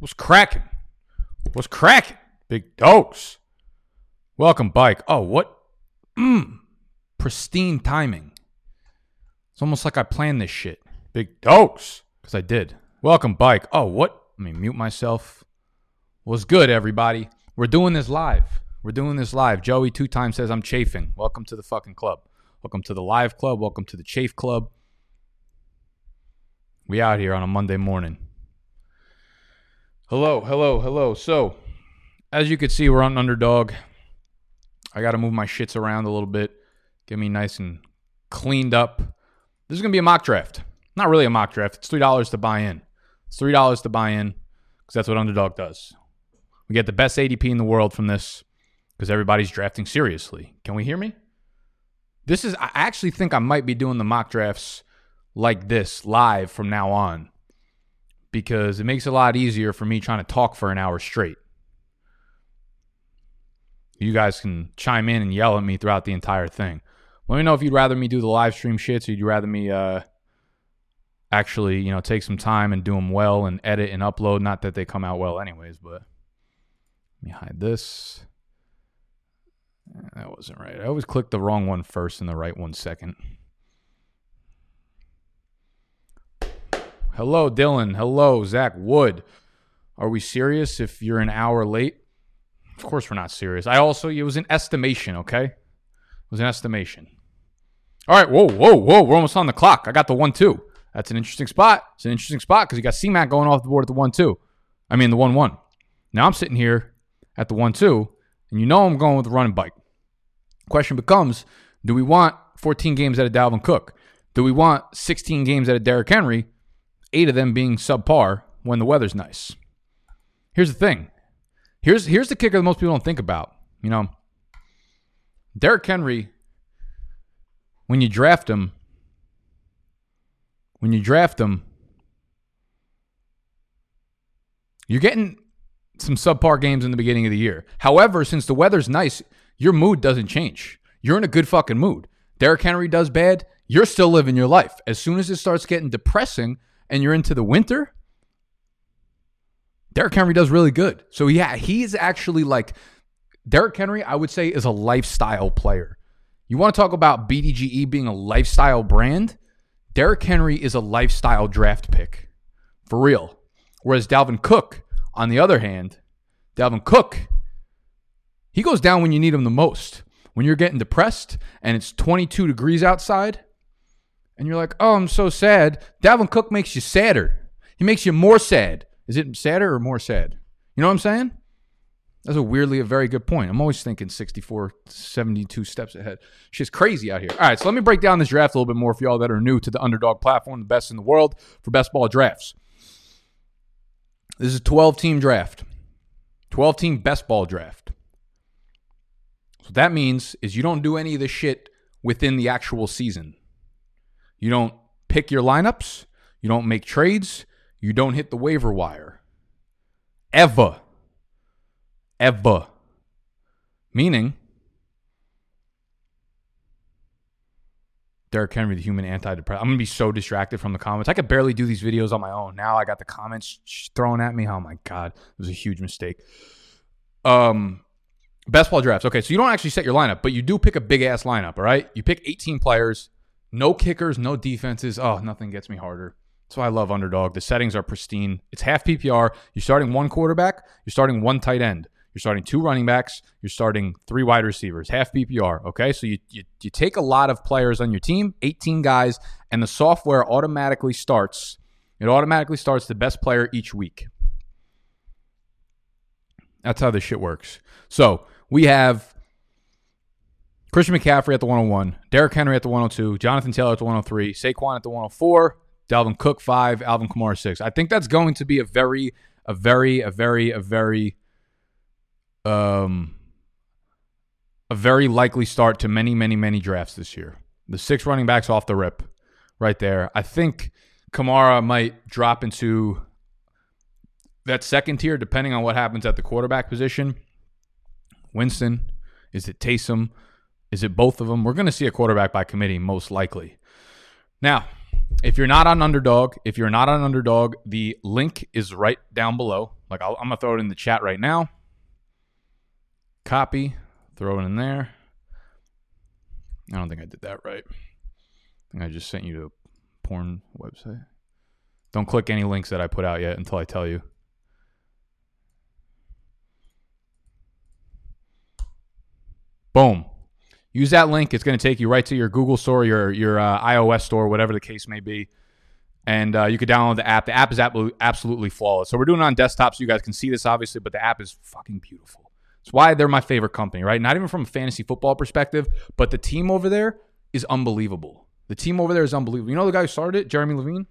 What's cracking? What's cracking? Big dogs. Welcome, bike. Oh, what? Mmm. Pristine timing. It's almost like I planned this shit. Big dogs. Because I did. Welcome, bike. Oh, what? Let me mute myself. What's good, everybody? We're doing this live. We're doing this live. Joey two times says I'm chafing. Welcome to the fucking club. Welcome to the live club. Welcome to the chafe club. We out here on a Monday morning. Hello, hello, hello. So, as you can see, we're on underdog. I got to move my shits around a little bit, get me nice and cleaned up. This is going to be a mock draft. Not really a mock draft. It's $3 to buy in. It's $3 to buy in because that's what underdog does. We get the best ADP in the world from this because everybody's drafting seriously. Can we hear me? This is, I actually think I might be doing the mock drafts like this live from now on because it makes it a lot easier for me trying to talk for an hour straight. You guys can chime in and yell at me throughout the entire thing. Let me know if you'd rather me do the live stream shits or you'd rather me uh, actually, you know, take some time and do them well and edit and upload. Not that they come out well, anyways, but let me hide this. That wasn't right. I always click the wrong one first and the right one second. Hello, Dylan. Hello, Zach Wood. Are we serious if you're an hour late? Of course, we're not serious. I also, it was an estimation, okay? It was an estimation. All right, whoa, whoa, whoa. We're almost on the clock. I got the 1 2. That's an interesting spot. It's an interesting spot because you got CMAC going off the board at the 1 2. I mean, the 1 1. Now I'm sitting here at the 1 2, and you know I'm going with the running bike. Question becomes do we want 14 games out of Dalvin Cook? Do we want 16 games out of Derrick Henry? Eight of them being subpar when the weather's nice. Here's the thing. Here's here's the kicker that most people don't think about. You know, Derrick Henry, when you draft him, when you draft him, you're getting some subpar games in the beginning of the year. However, since the weather's nice, your mood doesn't change. You're in a good fucking mood. Derrick Henry does bad, you're still living your life. As soon as it starts getting depressing, and you're into the winter, Derrick Henry does really good. So yeah, he's actually like Derrick Henry, I would say, is a lifestyle player. You want to talk about BDGE being a lifestyle brand? Derrick Henry is a lifestyle draft pick. For real. Whereas Dalvin Cook, on the other hand, Dalvin Cook, he goes down when you need him the most. When you're getting depressed and it's 22 degrees outside, and you're like, oh, I'm so sad. Dalvin Cook makes you sadder. He makes you more sad. Is it sadder or more sad? You know what I'm saying? That's a weirdly a very good point. I'm always thinking 64, 72 steps ahead. She's crazy out here. All right, so let me break down this draft a little bit more for y'all that are new to the underdog platform, the best in the world for best ball drafts. This is a 12 team draft, 12 team best ball draft. So what that means is you don't do any of this shit within the actual season. You don't pick your lineups. You don't make trades. You don't hit the waiver wire. Ever. Ever. Meaning, Derrick Henry, the human antidepressant. I'm gonna be so distracted from the comments. I could barely do these videos on my own. Now I got the comments thrown at me. Oh my god, it was a huge mistake. Um, best ball drafts. Okay, so you don't actually set your lineup, but you do pick a big ass lineup. All right, you pick 18 players. No kickers, no defenses. Oh, nothing gets me harder. That's why I love underdog. The settings are pristine. It's half PPR. You're starting one quarterback, you're starting one tight end. You're starting two running backs. You're starting three wide receivers, half PPR. Okay. So you, you, you take a lot of players on your team, 18 guys, and the software automatically starts. It automatically starts the best player each week. That's how this shit works. So we have Christian McCaffrey at the 101, Derrick Henry at the 102, Jonathan Taylor at the 103, Saquon at the 104, Dalvin Cook 5, Alvin Kamara 6. I think that's going to be a very, a very, a very, a very, um, a very likely start to many, many, many drafts this year. The six running backs off the rip right there. I think Kamara might drop into that second tier depending on what happens at the quarterback position. Winston, is it Taysom? Is it both of them? We're going to see a quarterback by committee, most likely. Now, if you're not on underdog, if you're not on underdog, the link is right down below. Like i am gonna throw it in the chat right now. Copy, throw it in there. I don't think I did that right. I think I just sent you to a porn website. Don't click any links that I put out yet until I tell you. Boom. Use that link. It's going to take you right to your Google store, your your uh, iOS store, whatever the case may be, and uh, you can download the app. The app is absolutely flawless. So we're doing it on desktop, so you guys can see this, obviously, but the app is fucking beautiful. It's why they're my favorite company, right? Not even from a fantasy football perspective, but the team over there is unbelievable. The team over there is unbelievable. You know the guy who started it, Jeremy Levine,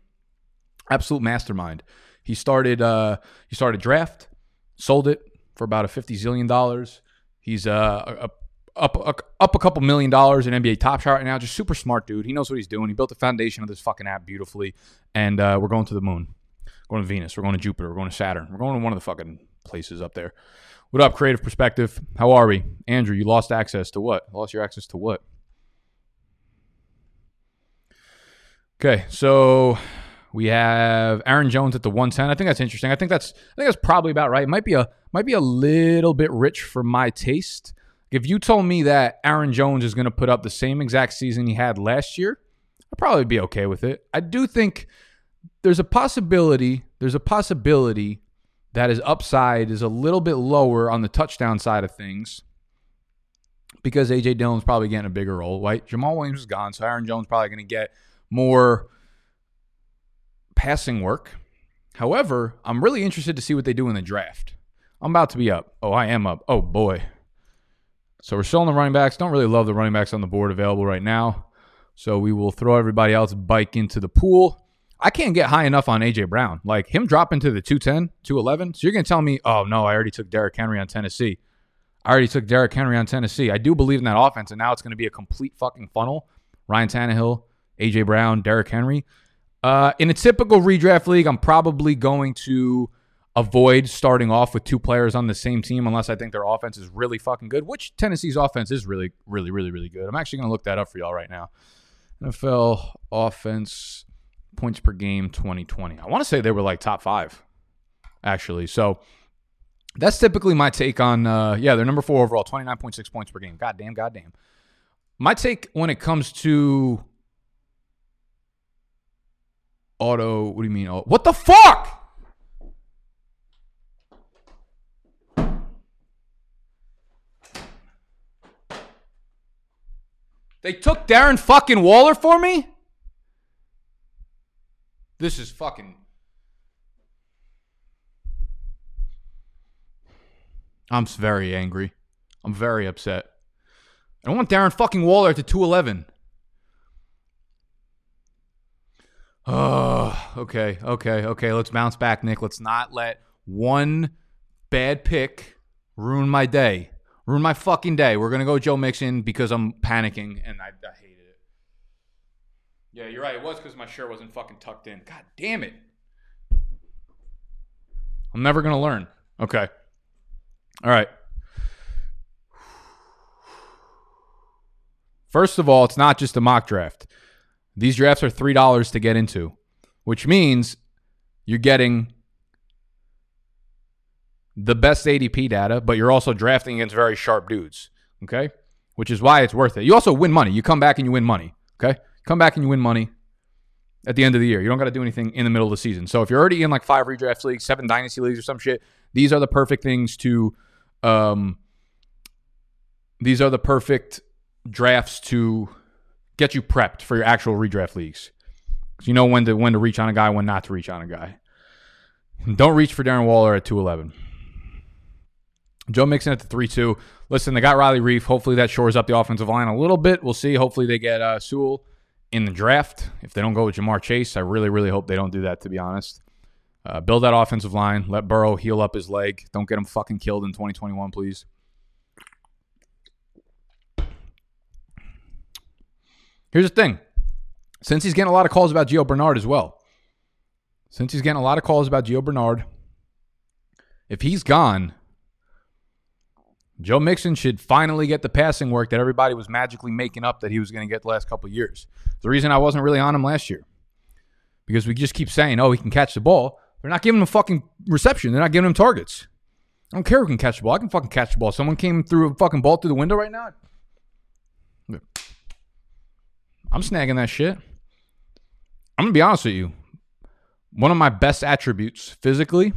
absolute mastermind. He started uh, he started draft, sold it for about a fifty zillion dollars. He's uh, a up up a couple million dollars in NBA Top Shot right now. Just super smart dude. He knows what he's doing. He built the foundation of this fucking app beautifully, and uh, we're going to the moon, we're going to Venus, we're going to Jupiter, we're going to Saturn, we're going to one of the fucking places up there. What up, Creative Perspective? How are we, Andrew? You lost access to what? Lost your access to what? Okay, so we have Aaron Jones at the 110. I think that's interesting. I think that's I think that's probably about right. It might be a might be a little bit rich for my taste. If you told me that Aaron Jones is going to put up the same exact season he had last year, I'd probably be okay with it. I do think there's a possibility, there's a possibility that his upside is a little bit lower on the touchdown side of things because AJ Dillon's probably getting a bigger role, right? Jamaal Williams is gone, so Aaron Jones probably going to get more passing work. However, I'm really interested to see what they do in the draft. I'm about to be up. Oh, I am up. Oh boy. So we're still on the running backs. Don't really love the running backs on the board available right now. So we will throw everybody else bike into the pool. I can't get high enough on AJ Brown. Like him dropping to the 210, 211. So you're going to tell me, oh, no, I already took Derrick Henry on Tennessee. I already took Derrick Henry on Tennessee. I do believe in that offense, and now it's going to be a complete fucking funnel. Ryan Tannehill, AJ Brown, Derrick Henry. Uh, in a typical redraft league, I'm probably going to avoid starting off with two players on the same team unless I think their offense is really fucking good, which Tennessee's offense is really, really, really, really good. I'm actually going to look that up for y'all right now. NFL offense points per game 2020. I want to say they were like top five, actually. So that's typically my take on, uh, yeah, they're number four overall, 29.6 points per game. Goddamn, goddamn. My take when it comes to auto, what do you mean? Oh, what the fuck? They took Darren fucking Waller for me? This is fucking. I'm very angry. I'm very upset. I want Darren fucking Waller to the 211. Oh, okay, okay, okay. Let's bounce back, Nick. Let's not let one bad pick ruin my day ruin my fucking day. We're gonna go Joe Mixon because I'm panicking and I, I hated it. Yeah, you're right. It was because my shirt wasn't fucking tucked in. God damn it. I'm never gonna learn. Okay. All right. First of all, it's not just a mock draft. These drafts are $3 to get into, which means you're getting the best ADP data, but you're also drafting against very sharp dudes. Okay. Which is why it's worth it. You also win money. You come back and you win money. Okay. Come back and you win money at the end of the year. You don't got to do anything in the middle of the season. So if you're already in like five redraft leagues, seven dynasty leagues, or some shit, these are the perfect things to, um, these are the perfect drafts to get you prepped for your actual redraft leagues. Because you know when to when to reach on a guy, when not to reach on a guy. Don't reach for Darren Waller at 211. Joe Mixon at the 3 2. Listen, they got Riley Reiff. Hopefully that shores up the offensive line a little bit. We'll see. Hopefully they get uh, Sewell in the draft. If they don't go with Ja'Marr Chase, I really, really hope they don't do that, to be honest. Uh, build that offensive line. Let Burrow heal up his leg. Don't get him fucking killed in 2021, please. Here's the thing. Since he's getting a lot of calls about Gio Bernard as well, since he's getting a lot of calls about Gio Bernard, if he's gone, Joe Mixon should finally get the passing work that everybody was magically making up that he was going to get the last couple years. The reason I wasn't really on him last year because we just keep saying, "Oh, he can catch the ball." They're not giving him fucking reception. They're not giving him targets. I don't care who can catch the ball. I can fucking catch the ball. Someone came through a fucking ball through the window right now. I'm snagging that shit. I'm gonna be honest with you. One of my best attributes physically,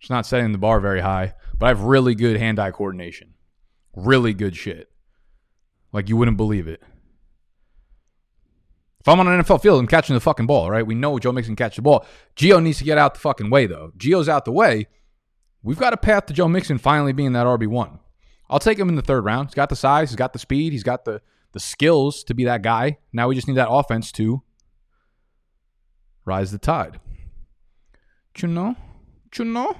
it's not setting the bar very high, but I have really good hand-eye coordination. Really good shit. Like you wouldn't believe it. If I'm on an NFL field, I'm catching the fucking ball, right? We know Joe Mixon catch the ball. Gio needs to get out the fucking way, though. Gio's out the way. We've got a path to Joe Mixon finally being that RB1. I'll take him in the third round. He's got the size, he's got the speed, he's got the, the skills to be that guy. Now we just need that offense to rise the tide. You know? You know?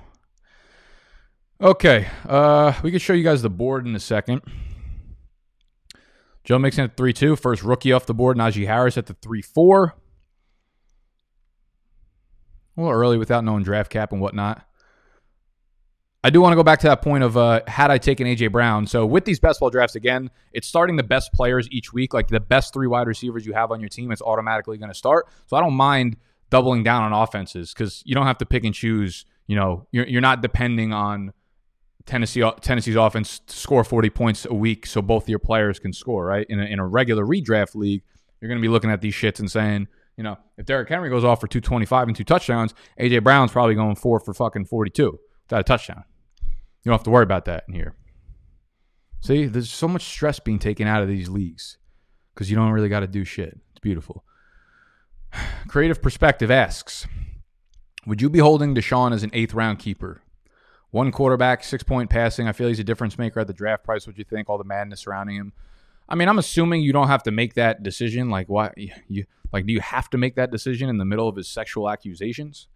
Okay. Uh, we can show you guys the board in a second. Joe Mixon at 3 2. First rookie off the board. Najee Harris at the 3 4. A little early without knowing draft cap and whatnot. I do want to go back to that point of uh, had I taken AJ Brown. So with these best ball drafts again, it's starting the best players each week. Like the best three wide receivers you have on your team, it's automatically going to start. So I don't mind doubling down on offenses because you don't have to pick and choose. You know, you're you're not depending on Tennessee Tennessee's offense score 40 points a week so both your players can score, right? In a, in a regular redraft league, you're going to be looking at these shits and saying, you know, if Derrick Henry goes off for 225 and two touchdowns, AJ Brown's probably going four for fucking 42 without a touchdown. You don't have to worry about that in here. See, there's so much stress being taken out of these leagues because you don't really got to do shit. It's beautiful. Creative Perspective asks Would you be holding Deshaun as an eighth round keeper? One quarterback, six point passing. I feel he's a difference maker at the draft price. What do you think? All the madness surrounding him. I mean, I'm assuming you don't have to make that decision. Like, why you like? Do you have to make that decision in the middle of his sexual accusations?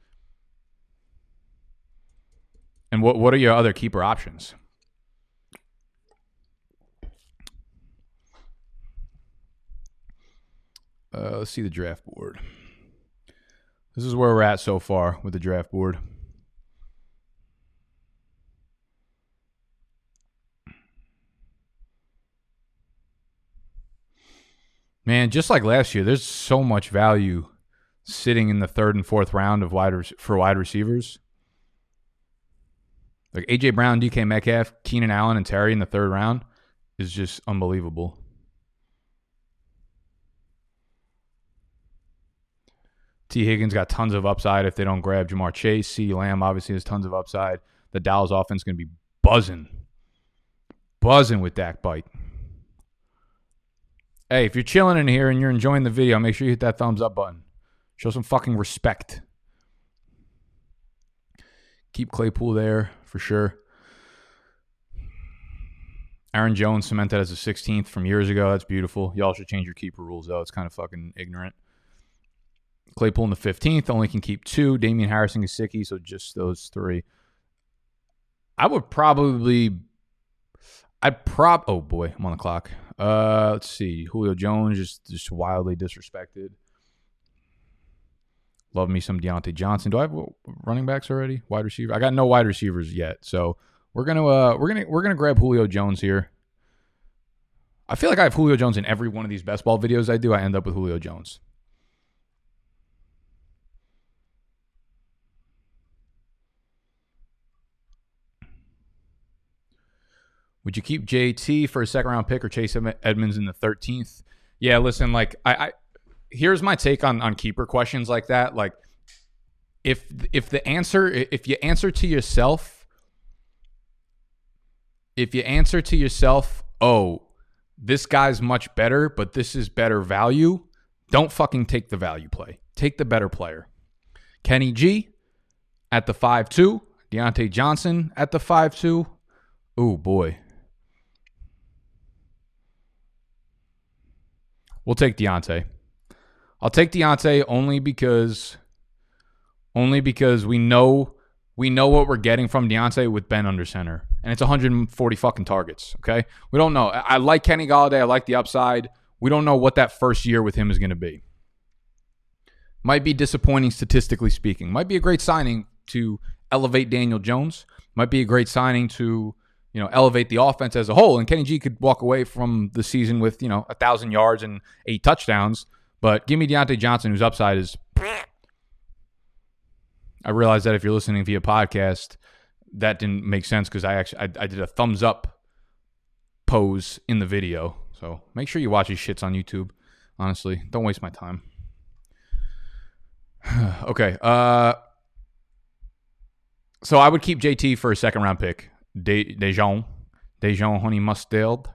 And what what are your other keeper options? Uh, let's see the draft board. This is where we're at so far with the draft board. Man, just like last year, there's so much value sitting in the third and fourth round of wide for wide receivers. Like AJ Brown, DK Metcalf, Keenan Allen, and Terry in the third round is just unbelievable. Tee Higgins got tons of upside if they don't grab Ja'Marr Chase. CeeDee Lamb obviously has tons of upside. The Dallas offense is going to be buzzing, buzzing with Dak bite. Hey, if you're chilling in here and you're enjoying the video, make sure you hit that thumbs up button. Show some fucking respect. Keep Claypool there for sure. Aaron Jones cemented as a 16th from years ago. That's beautiful. Y'all should change your keeper rules, though. It's kind of fucking ignorant. Claypool in the 15th only can keep two. Damien Harrison is sicky, so just those three. I would probably. I'd prob. Oh boy, I'm on the clock. Uh, let's see. Julio Jones just just wildly disrespected. Love me some Diontae Johnson. Do I have running backs already? Wide receiver? I got no wide receivers yet, so we're gonna uh we're gonna we're gonna grab Julio Jones here. I feel like I have Julio Jones in every one of these best ball videos I do. I end up with Julio Jones. Would you keep JT for a second round pick or Chase Edmonds in the 13th? Yeah, listen, like I, I here's my take on on keeper questions like that. Like if if the answer if you answer to yourself if you answer to yourself, "Oh, this guy's much better, but this is better value," don't fucking take the value play. Take the better player. Kenny G at the 5-2, Diontae Johnson at the 5-2. Oh boy. We'll take Diontae. I'll take Diontae only because only because we know we know what we're getting from Diontae with Ben under center. And it's 140 fucking targets. Okay. We don't know. I like Kenny Golladay. I like the upside. We don't know what that first year with him is going to be. Might be disappointing statistically speaking. Might be a great signing to elevate Daniel Jones. Might be a great signing to you know, elevate the offense as a whole. And Kenny G could walk away from the season with, you know, a thousand yards and eight touchdowns. But give me Diontae Johnson, whose upside is I realize that if you're listening via podcast, that didn't make sense because I actually I, I did a thumbs up pose in the video. So make sure you watch these shits on YouTube. Honestly, don't waste my time. okay. Uh, so I would keep JT for a second round pick. De- Dejon, Dejon Honey Mustard.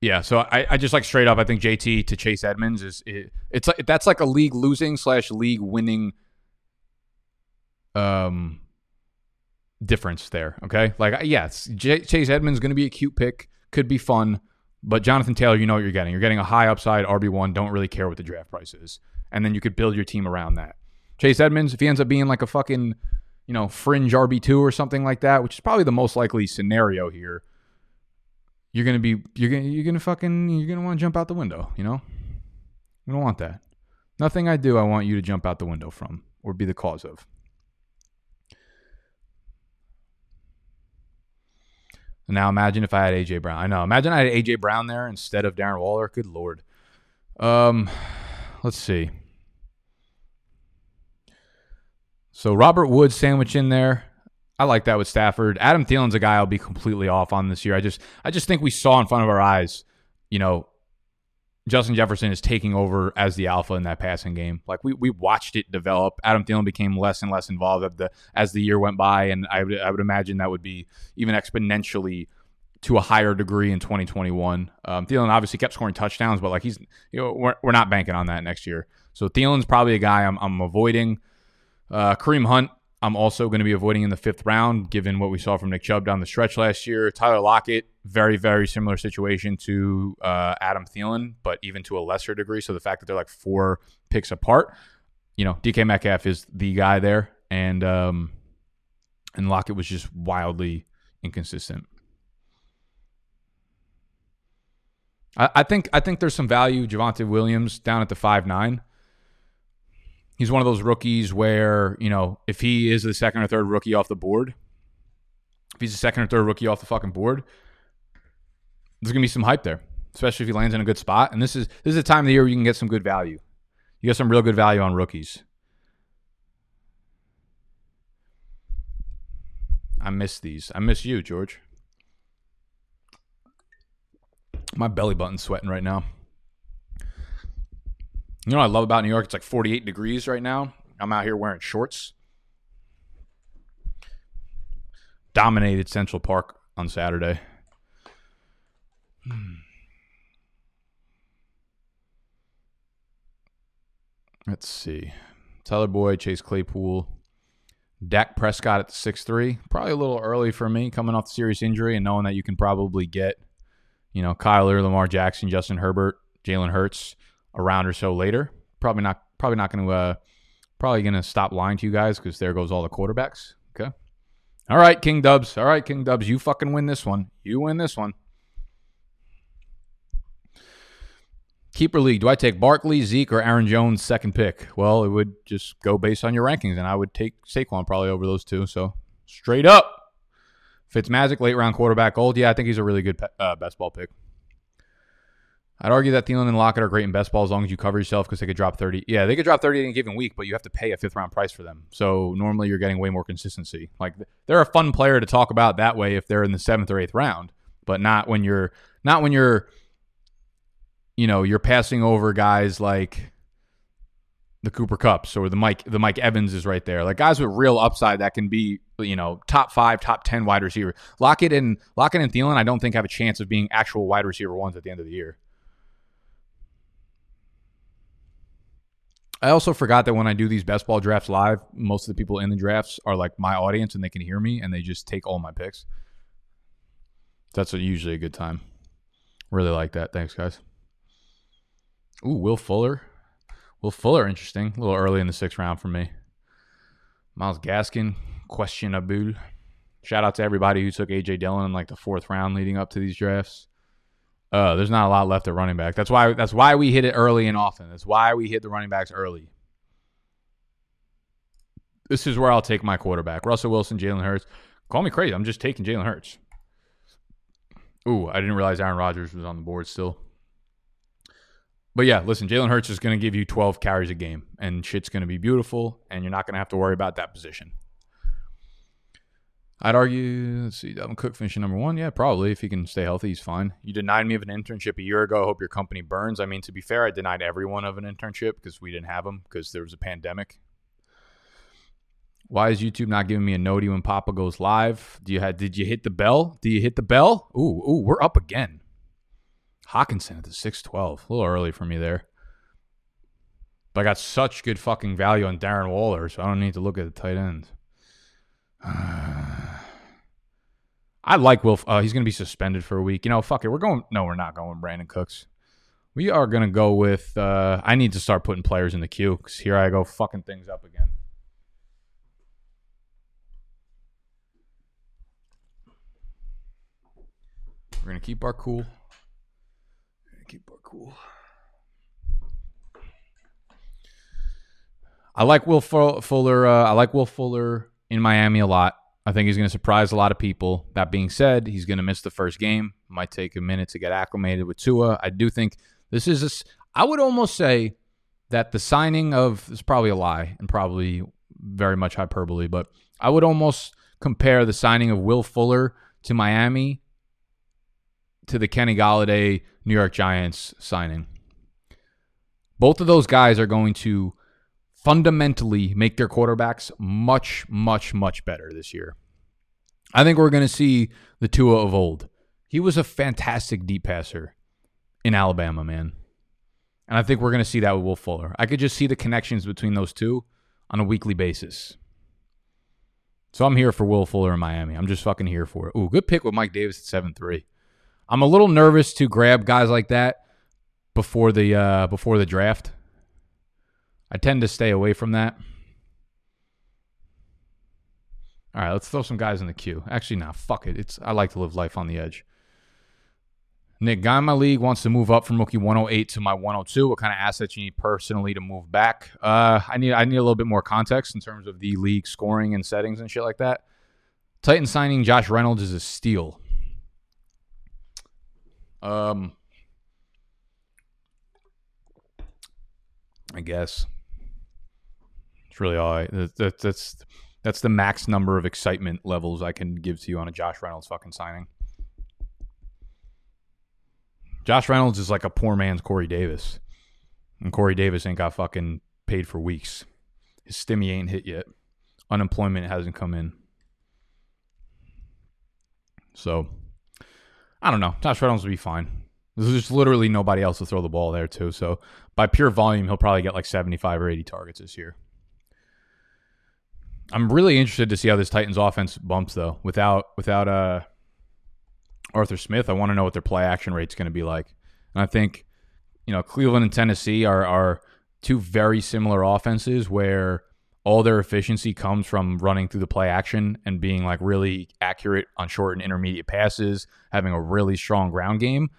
Yeah, so I, I just like straight up. I think JT to Chase Edmonds is it, it's like that's like a league losing slash league winning um difference there. Okay, like yes, J- Chase Edmonds going to be a cute pick, could be fun, but Jonathan Taylor, you know what you're getting. You're getting a high upside RB one. Don't really care what the draft price is, and then you could build your team around that. Chase Edmonds, if he ends up being like a fucking you know fringe RB two or something like that, which is probably the most likely scenario here you're gonna be you're gonna you're gonna fucking you're gonna want to jump out the window. You know, we don't want that. Nothing I do, I want you to jump out the window from or be the cause of. Now imagine if I had AJ Brown. I know. Imagine I had AJ Brown there instead of Darren Waller. Good lord. Um, let's see. So Robert Woods sandwich in there. I like that with Stafford. Adam Thielen's a guy I'll be completely off on this year. I just I just think we saw in front of our eyes, you know, Justin Jefferson is taking over as the alpha in that passing game. Like we we watched it develop. Adam Thielen became less and less involved as the as the year went by, and I would I would imagine that would be even exponentially to a higher degree in 2021. Um, Thielen obviously kept scoring touchdowns, but like he's you know we're, we're not banking on that next year. So Thielen's probably a guy I'm I'm avoiding. Uh, Kareem Hunt I'm also going to be avoiding in the fifth round, given what we saw from Nick Chubb down the stretch last year. Tyler Lockett, very, very similar situation to uh, Adam Thielen, but even to a lesser degree. So the fact that they're like four picks apart, you know, DK Metcalf is the guy there, and um, and Lockett was just wildly inconsistent. I, I think I think there's some value. Javonte Williams down at the five nine he's one of those rookies where, you know, if he is the second or third rookie off the board, if he's the second or third rookie off the fucking board, there's gonna be some hype there, especially if he lands in a good spot. And this is this is a time of the year where you can get some good value. You get some real good value on rookies. I miss these. I miss you, George. My belly button's sweating right now. You know I love about New York? It's like 48 degrees right now. I'm out here wearing shorts. Dominated Central Park on Saturday. Hmm. Let's see. Tyler Boyd, Chase Claypool, Dak Prescott at the 6'3. Probably a little early for me coming off the serious injury and knowing that you can probably get, you know, Kyler, Lamar Jackson, Justin Herbert, Jalen Hurts a round or so later. Probably not. Probably not going to. Uh, probably going to stop lying to you guys because there goes all the quarterbacks. Okay. All right, King Dubs. All right, King Dubs. You fucking win this one. You win this one. Keeper league. Do I take Barkley, Zeke, or Aaron Jones second pick? Well, it would just go based on your rankings, and I would take Saquon probably over those two. So straight up, Fitzmagic, late round quarterback, gold. Yeah, I think he's a really good uh, best ball pick. I'd argue that Thielen and Lockett are great in best ball as long as you cover yourself because they could drop 30. Yeah, they could drop 30 in a given week, but you have to pay a fifth round price for them. So normally you're getting way more consistency. Like they're a fun player to talk about that way if they're in the seventh or eighth round, but not when you're not when you're you know you're passing over guys like the Cooper Kupps or the Mike the Mike Evans is right there. Like guys with real upside that can be you know top five, top ten wide receiver. Lockett and Lockett and Thielen, I don't think have a chance of being actual wide receiver ones at the end of the year. I also forgot that when I do these best ball drafts live, most of the people in the drafts are like my audience and they can hear me and they just take all my picks. That's usually a good time. Really like that. Thanks, guys. Ooh, Will Fuller. Will Fuller, interesting. A little early in the sixth round for me. Myles Gaskin, questionable. Shout out to everybody who took AJ Dillon in like the fourth round leading up to these drafts. Uh, there's not a lot left at running back. That's why that's why we hit it early and often. That's why we hit the running backs early. This is where I'll take my quarterback. Russell Wilson, Jalen Hurts. Call me crazy. I'm just taking Jalen Hurts. Ooh, I didn't realize Aaron Rodgers was on the board still. But yeah, listen, Jalen Hurts is going to give you 12 carries a game, and shit's going to be beautiful, and you're not going to have to worry about that position. I'd argue, let's see, Dalvin Cook finishing number one. Yeah, probably. If he can stay healthy, he's fine. You denied me of an internship a year ago. I hope your company burns. I mean, to be fair, I denied everyone of an internship because we didn't have them because there was a pandemic. Why is YouTube not giving me a noti when Papa goes live? Do you had did you hit the bell? Do you hit the bell? Ooh, ooh, we're up again. Hockenson at the 612. A little early for me there. But I got such good fucking value on Darren Waller, so I don't need to look at the tight I like Will. Uh, he's going to be suspended for a week. You know, fuck it. We're going. No, we're not going Brandin Cooks. We are going to go with. Uh, I need to start putting players in the queue because here I go fucking things up again. We're going to keep our cool. Keep our cool. I like Will Fuller. Uh, I like Will Fuller in Miami a lot. I think he's going to surprise a lot of people. That being said, he's going to miss the first game. Might take a minute to get acclimated with Tua. I do think this is a, I would almost say that the signing of is probably a lie and probably very much hyperbole, but I would almost compare the signing of Will Fuller to Miami to the Kenny Golladay New York Giants signing. Both of those guys are going to fundamentally make their quarterbacks much, much, much better this year. I think we're going to see the Tua of old. He was a fantastic deep passer in Alabama, man. And I think we're going to see that with Will Fuller. I could just see the connections between those two on a weekly basis. So I'm here for Will Fuller in Miami. I'm just fucking here for it. Ooh, good pick with Mike Davis at 7 3. I'm a little nervous to grab guys like that before the uh, before the draft I tend to stay away from that. All right, let's throw some guys in the queue. Actually, nah, fuck it. It's I like to live life on the edge. Nick, guy in my league wants to move up from rookie 108 to my 102. What kind of assets you need personally to move back? Uh, I need I need a little bit more context in terms of the league scoring and settings and shit like that. Titan signing Josh Reynolds is a steal. Um, I guess really all I that, that's that's the max number of excitement levels I can give to you on a Josh Reynolds fucking signing. Josh Reynolds is like a poor man's Corey Davis. And Corey Davis ain't got fucking paid for weeks. His stimmy ain't hit yet. Unemployment hasn't come in. So I don't know. Josh Reynolds will be fine. There's just literally nobody else to throw the ball there too. So by pure volume, he'll probably get like 75 or 80 targets this year. I'm really interested to see how this Titans offense bumps though. Without without uh Arthur Smith, I want to know what their play action rate's going to be like. And I think you know Cleveland and Tennessee are are two very similar offenses where all their efficiency comes from running through the play action and being like really accurate on short and intermediate passes, having a really strong ground game.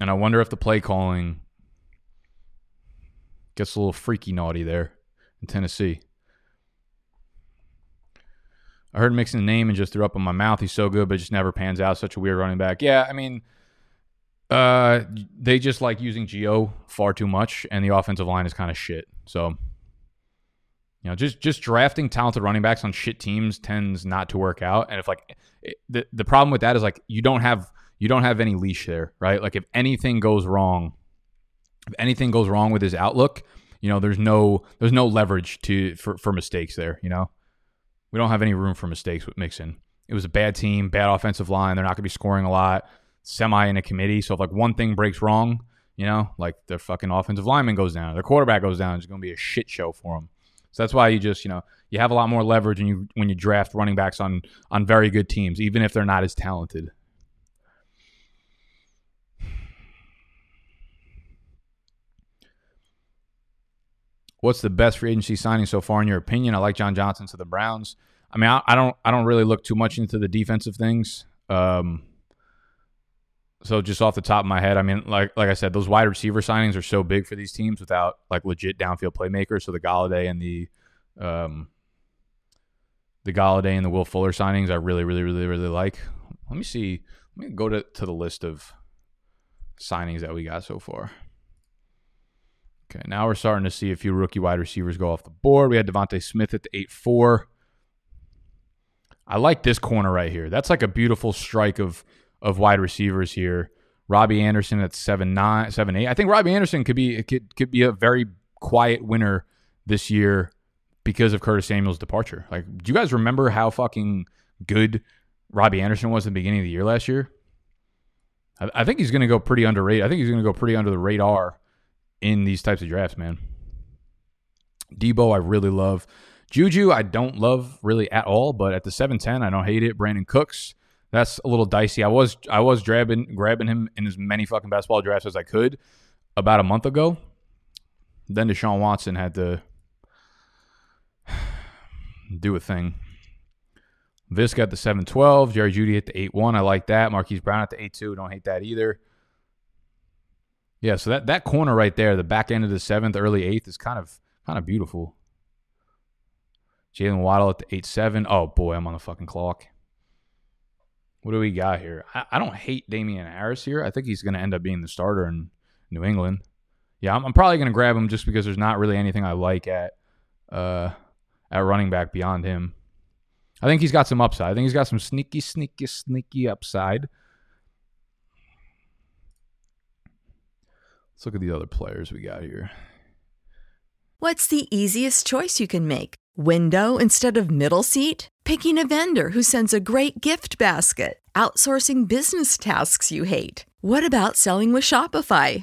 And I wonder if the play calling gets a little freaky naughty there in Tennessee. I heard mixing the name and just threw up in my mouth. He's so good, but just never pans out. Such a weird running back. Yeah, I mean, uh, they just like using Gio far too much, and the offensive line is kind of shit. So, you know, just just drafting talented running backs on shit teams tends not to work out. And if like it, the the problem with that is like you don't have you don't have any leash there, right? Like if anything goes wrong, if anything goes wrong with his outlook, you know, there's no there's no leverage to for for mistakes there. You know. We don't have any room for mistakes with Mixon. It was a bad team, bad offensive line. They're not going to be scoring a lot. Semi in a committee. So if like one thing breaks wrong, you know, like their fucking offensive lineman goes down, their quarterback goes down, it's going to be a shit show for them. So that's why you just, you know, you have a lot more leverage when you when you draft running backs on on very good teams, even if they're not as talented. What's the best free agency signing so far in your opinion? I like John Johnson to the Browns. I mean, I, I don't I don't really look too much into the defensive things. Um, so just off the top of my head, I mean, like like I said, those wide receiver signings are so big for these teams without like legit downfield playmakers. So the Golladay and the um, the Golladay and the Will Fuller signings, I really, really, really, really like. Let me see. Let me go to, to the list of signings that we got so far. Okay, now we're starting to see a few rookie wide receivers go off the board. We had DeVonta Smith at the 8 4. I like this corner right here. That's like a beautiful strike of of wide receivers here. Robbie Anderson at seven nine, seven eight. I think Robbie Anderson could be could could be a very quiet winner this year because of Curtis Samuel's departure. Like, do you guys remember how fucking good Robbie Anderson was at the beginning of the year last year? I, I think he's going to go pretty underrated. I think he's going to go pretty under the radar in these types of drafts, man. Deebo, I really love. Juju, I don't love really at all, but at the 710, I don't hate it. Brandin Cooks, that's a little dicey. I was I was grabbing grabbing him in as many fucking basketball drafts as I could about a month ago. Then Deshaun Watson had to do a thing. Visk at the 712, Jerry Jeudy at the 8-1. I like that. Marquise Brown at the 8-2. Don't hate that either. Yeah, so that, that corner right there, the back end of the seventh, early eighth, is kind of kind of beautiful. Jaylen Waddle at the 8-7. Oh boy, I'm on the fucking clock. What do we got here? I, I don't hate Damien Harris here. I think he's going to end up being the starter in New England. Yeah, I'm, I'm probably going to grab him just because there's not really anything I like at uh, at running back beyond him. I think he's got some upside. I think he's got some sneaky, sneaky, sneaky upside. Let's look at the other players we got here. What's the easiest choice you can make? Window instead of middle seat? Picking a vendor who sends a great gift basket? Outsourcing business tasks you hate? What about selling with Shopify?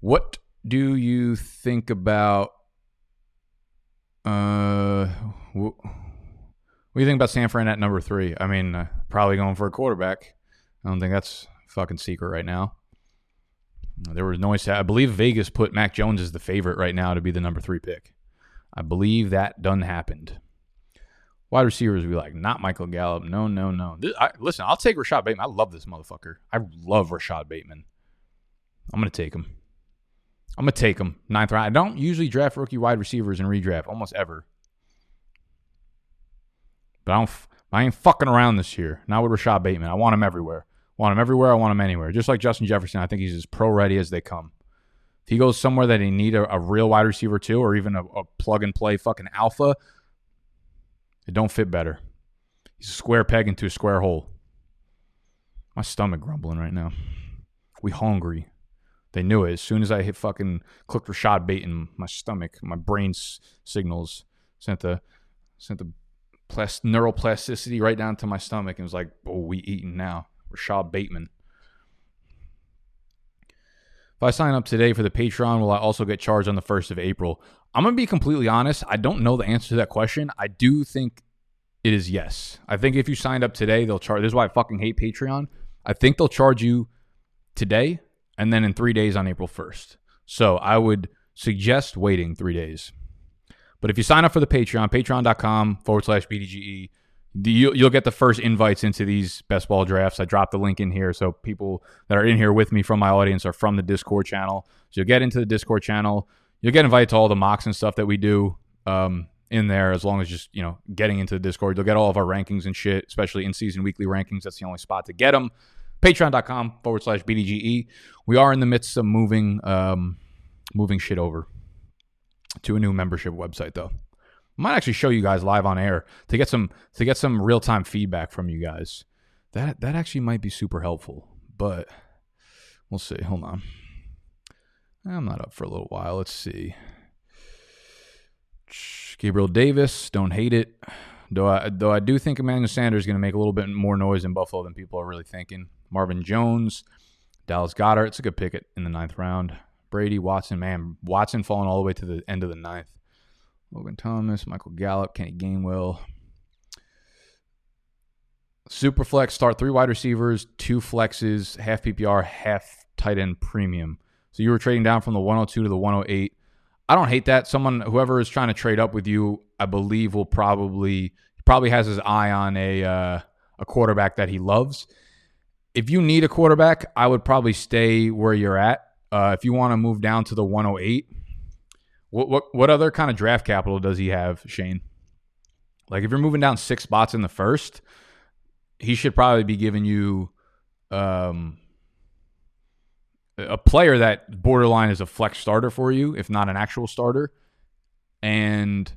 What do you think about? Uh, wh- what do you think about San Fran at number three? I mean, uh, probably going for a quarterback. I don't think that's fucking secret right now. There was noise. I believe Vegas put Mac Jones as the favorite right now to be the number three pick. I believe that done happened. Wide receivers be like, not Michael Gallup. No, no, no. This, I, listen, I'll take Rashod Bateman. I love this motherfucker. I love Rashod Bateman. I'm gonna take him. I'm gonna take him ninth round. I don't usually draft rookie wide receivers in redraft almost ever, but I don't. I ain't fucking around this year. Not with Rashod Bateman. I want him everywhere. Want him everywhere. I want him anywhere. Just like Justin Jefferson, I think he's as pro ready as they come. If he goes somewhere that he need a, a real wide receiver too, or even a, a plug and play fucking alpha, it don't fit better. He's a square peg into a square hole. My stomach grumbling right now. We hungry. They knew it. As soon as I hit fucking clicked Rashod Bateman, my stomach, my brain signals sent the sent the plas- neuroplasticity right down to my stomach and was like, "Oh, we eating now." Rashod Bateman. If I sign up today for the Patreon, will I also get charged on the 1st of April? I'm going to be completely honest. I don't know the answer to that question. I do think it is yes. I think if you signed up today, they'll charge. This is why I fucking hate Patreon. I think they'll charge you today and then in three days on April 1st. So I would suggest waiting three days. But if you sign up for the Patreon, patreon.com forward slash BDGE, you, you'll get the first invites into these best ball drafts. I dropped the link in here. So people that are in here with me from my audience are from the Discord channel. So you'll get into the Discord channel. You'll get invited to all the mocks and stuff that we do. Um, in there as long as just you know getting into the Discord. You'll get all of our rankings and shit, especially in season weekly rankings. That's the only spot to get them. Patreon.com forward slash BDGE. We are in the midst of moving um, moving shit over to a new membership website though. Might actually show you guys live on air to get some to get some real time feedback from you guys. That that actually might be super helpful, but we'll see. Hold on. I'm not up for a little while. Let's see. Gabriel Davis, don't hate it. Though I, though I do think Emmanuel Sanders is going to make a little bit more noise in Buffalo than people are really thinking. Marvin Jones, Dallas Goedert. It's a good pick in the ninth round. Brady, Watson, man, Watson falling all the way to the end of the ninth. Logan Thomas, Michael Gallup, Kenny Gainwell. Superflex, start three wide receivers, two flexes, half PPR, half tight end premium. So you were trading down from the 102 to the 108. I don't hate that. Someone, whoever is trying to trade up with you, I believe will probably probably has his eye on a uh, a quarterback that he loves. If you need a quarterback, I would probably stay where you're at. Uh, if you want to move down to the 108, what what what other kind of draft capital does he have, Shane? Like if you're moving down six spots in the first, he should probably be giving you um, a player that borderline is a flex starter for you, if not an actual starter. And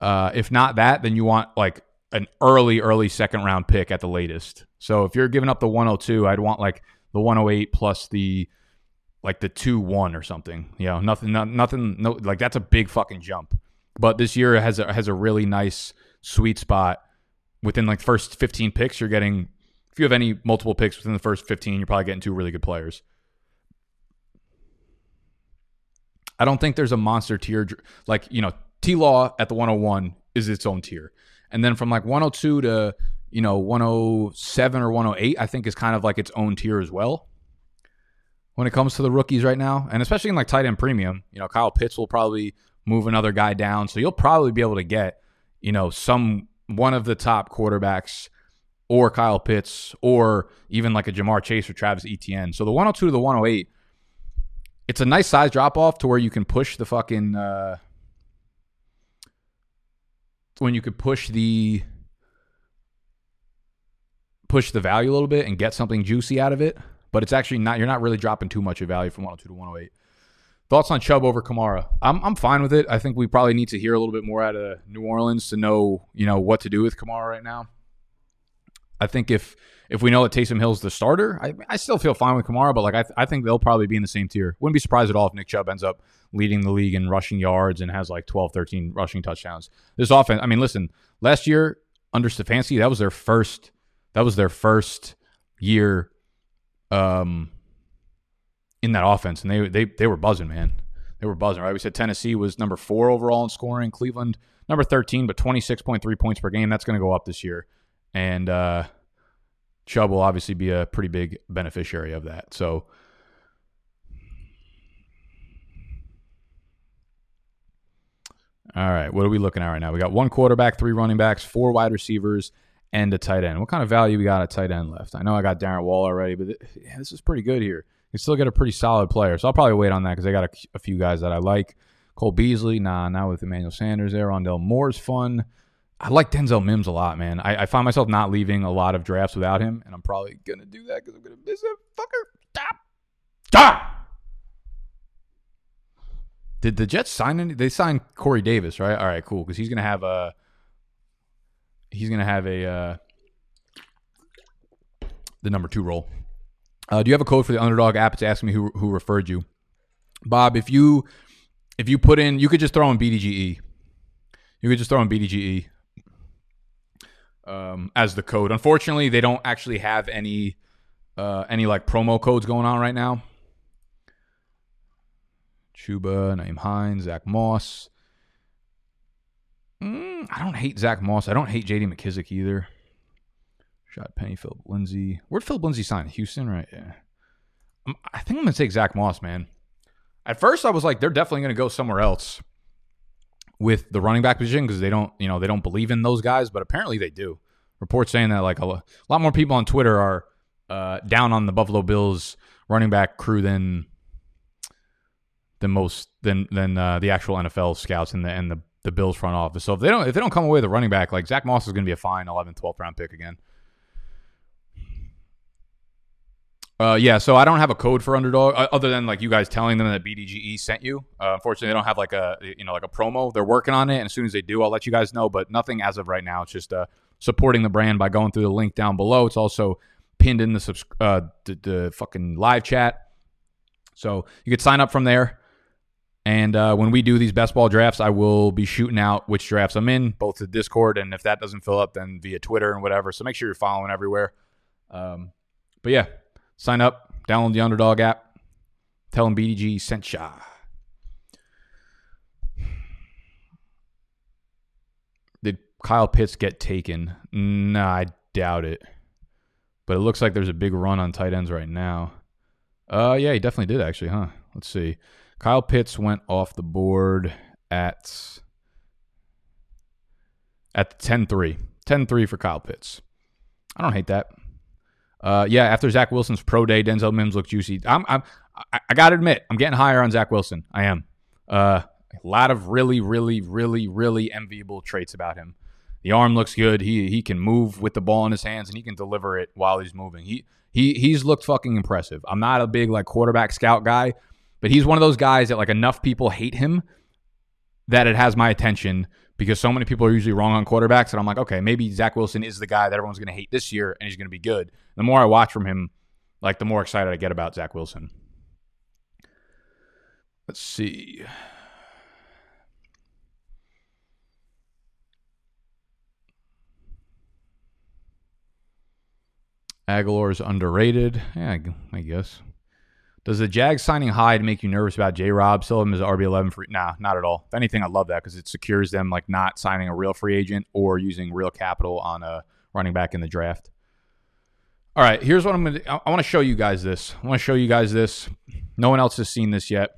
uh, if not that, then you want like an early, early second round pick at the latest. So if you're giving up the 102, I'd want like the 108 plus the like the 2 1 or something. You know, nothing, not, nothing, no, like that's a big fucking jump. But this year has a, has a really nice sweet spot within like first 15 picks. You're getting, if you have any multiple picks within the first 15, you're probably getting two really good players. I don't think there's a monster tier like you know T Law at the 101 is its own tier, and then from like 102 to you know 107 or 108, I think is kind of like its own tier as well. When it comes to the rookies right now, and especially in like tight end premium, you know Kyle Pitts will probably move another guy down, so you'll probably be able to get you know some one of the top quarterbacks or Kyle Pitts or even like a Ja'Marr Chase or Travis Etienne. So the 102 to the 108 it's a nice size drop off to where you can push the fucking uh, when you could push the push the value a little bit and get something juicy out of it. But it's actually not you're not really dropping too much of value from 102 to 108. Thoughts on Chubb over Kamara? I'm I'm fine with it. I think we probably need to hear a little bit more out of New Orleans to know, you know, what to do with Kamara right now. I think if if we know that Taysom Hill's the starter, I, I still feel fine with Kamara, but like I, th- I think they'll probably be in the same tier. Wouldn't be surprised at all if Nick Chubb ends up leading the league in rushing yards and has like 12, 13 rushing touchdowns. This offense, I mean, listen, last year under Stefanski, that was their first that was their first year um in that offense, and they they they were buzzing, man. They were buzzing, right? We said Tennessee was number four overall in scoring, Cleveland number 13, but 26.3 points per game. That's going to go up this year. And uh Chubb will obviously be a pretty big beneficiary of that. So, all right, what are we looking at right now? We got one quarterback, three running backs, four wide receivers, and a tight end. What kind of value we got at tight end left? I know I got Darren Waller already, but yeah, this is pretty good here. You still get a pretty solid player, so I'll probably wait on that because I got a, a, few guys that I like. Cole Beasley, nah, not with Emmanuel Sanders there. Rondale Moore's fun. I like Denzel Mims a lot, man. I, I find myself not leaving a lot of drafts without him, and I'm probably gonna do that because I'm gonna miss that fucker. Stop. Stop. Did the Jets sign any? They signed Corey Davis, right? All right, cool. Because he's gonna have a. He's gonna have a. Uh, the number two role. Uh, do you have a code for the Underdog app? It's asking me who who referred you, Bob. If you if you put in, you could just throw in BDGE. You could just throw in BDGE um, as the code. Unfortunately, they don't actually have any uh, any like promo codes going on right now. Chuba, Nyheim Hines, Zach Moss. Mm, I don't hate Zach Moss. I don't hate J.D. McKissic either. Rashaad Penny, Philip Lindsay. Where'd Philip Lindsay sign? Houston, right? Yeah. I'm, I think I'm gonna take Zach Moss, man. At first, I was like, they're definitely gonna go somewhere else with the running back position because they don't, you know, they don't believe in those guys, but apparently they do. Reports saying that like a, a lot more people on Twitter are uh, down on the Buffalo Bills running back crew than than most than than uh, the actual NFL scouts and the and the the Bills front office. So if they don't if they don't come away with a running back, like Zach Moss is going to be a fine 11th, 12th round pick again. Uh, yeah, so I don't have a code for underdog uh, other than like you guys telling them that BDGE sent you. Uh, unfortunately, they don't have like a you know like a promo. They're working on it, and as soon as they do, I'll let you guys know. But nothing as of right now. It's just uh, supporting the brand by going through the link down below. It's also pinned in the subs- uh, the, the fucking live chat, so you could sign up from there. And uh, when we do these best ball drafts, I will be shooting out which drafts I'm in, both to Discord, and if that doesn't fill up, then via Twitter and whatever. So make sure you're following everywhere. Um, but yeah, sign up, download the Underdog app, tell them BDG sent ya. Did Kyle Pitts get taken? Nah, I doubt it. But it looks like there's a big run on tight ends right now. Uh, yeah, he definitely did actually, huh? Let's see. Kyle Pitts went off the board at at 10-3. 10-3 for Kyle Pitts. I don't hate that. Uh, yeah, after Zach Wilson's pro day, Denzel Mims looked juicy. I'm, I'm I, gotta admit, I'm getting higher on Zach Wilson. I am. Uh, a lot of really, really, really, really enviable traits about him. The arm looks good. He he can move with the ball in his hands and he can deliver it while he's moving. He he he's looked fucking impressive. I'm not a big like quarterback scout guy, but he's one of those guys that like enough people hate him that it has my attention because so many people are usually wrong on quarterbacks. And I'm like, okay, maybe Zach Wilson is the guy that everyone's going to hate this year and he's going to be good. The more I watch from him, like the more excited I get about Zach Wilson. Let's see. Agholor is underrated. Yeah, I guess. Does the Jags signing Hyde make you nervous about J. Rob? Still him as RB eleven free? Nah, not at all. If anything, I love that because it secures them like not signing a real free agent or using real capital on a running back in the draft. All right, here's what I'm gonna. I, I want to show you guys this. I want to show you guys this. No one else has seen this yet,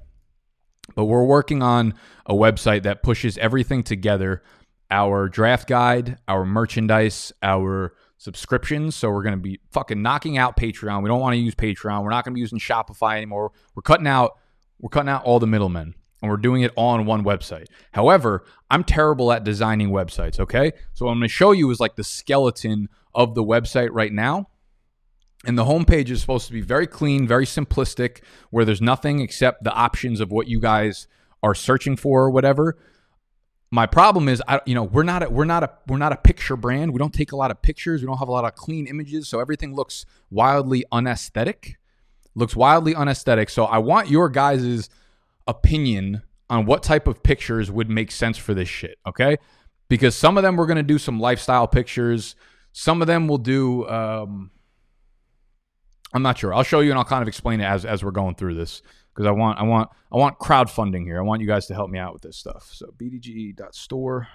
but we're working on a website that pushes everything together: our draft guide, our merchandise, our subscriptions. So we're going to be fucking knocking out Patreon. We don't want to use Patreon. We're not going to be using Shopify anymore. We're cutting out we're cutting out all the middlemen and we're doing it all on one website. However, I'm terrible at designing websites, okay? So what I'm going to show you is like the skeleton of the website right now. And the homepage is supposed to be very clean, very simplistic, where there's nothing except the options of what you guys are searching for or whatever. My problem is, I, you know, we're not a, we're not a we're not a picture brand. We don't take a lot of pictures. We don't have a lot of clean images, so everything looks wildly unesthetic. Looks wildly unesthetic. So I want your guys' opinion on what type of pictures would make sense for this shit. Okay, because some of them we're gonna do some lifestyle pictures. Some of them will do. Um, I'm not sure. I'll show you and I'll kind of explain it as as we're going through this because I want I want I want crowdfunding here. I want you guys to help me out with this stuff. So bdge.store.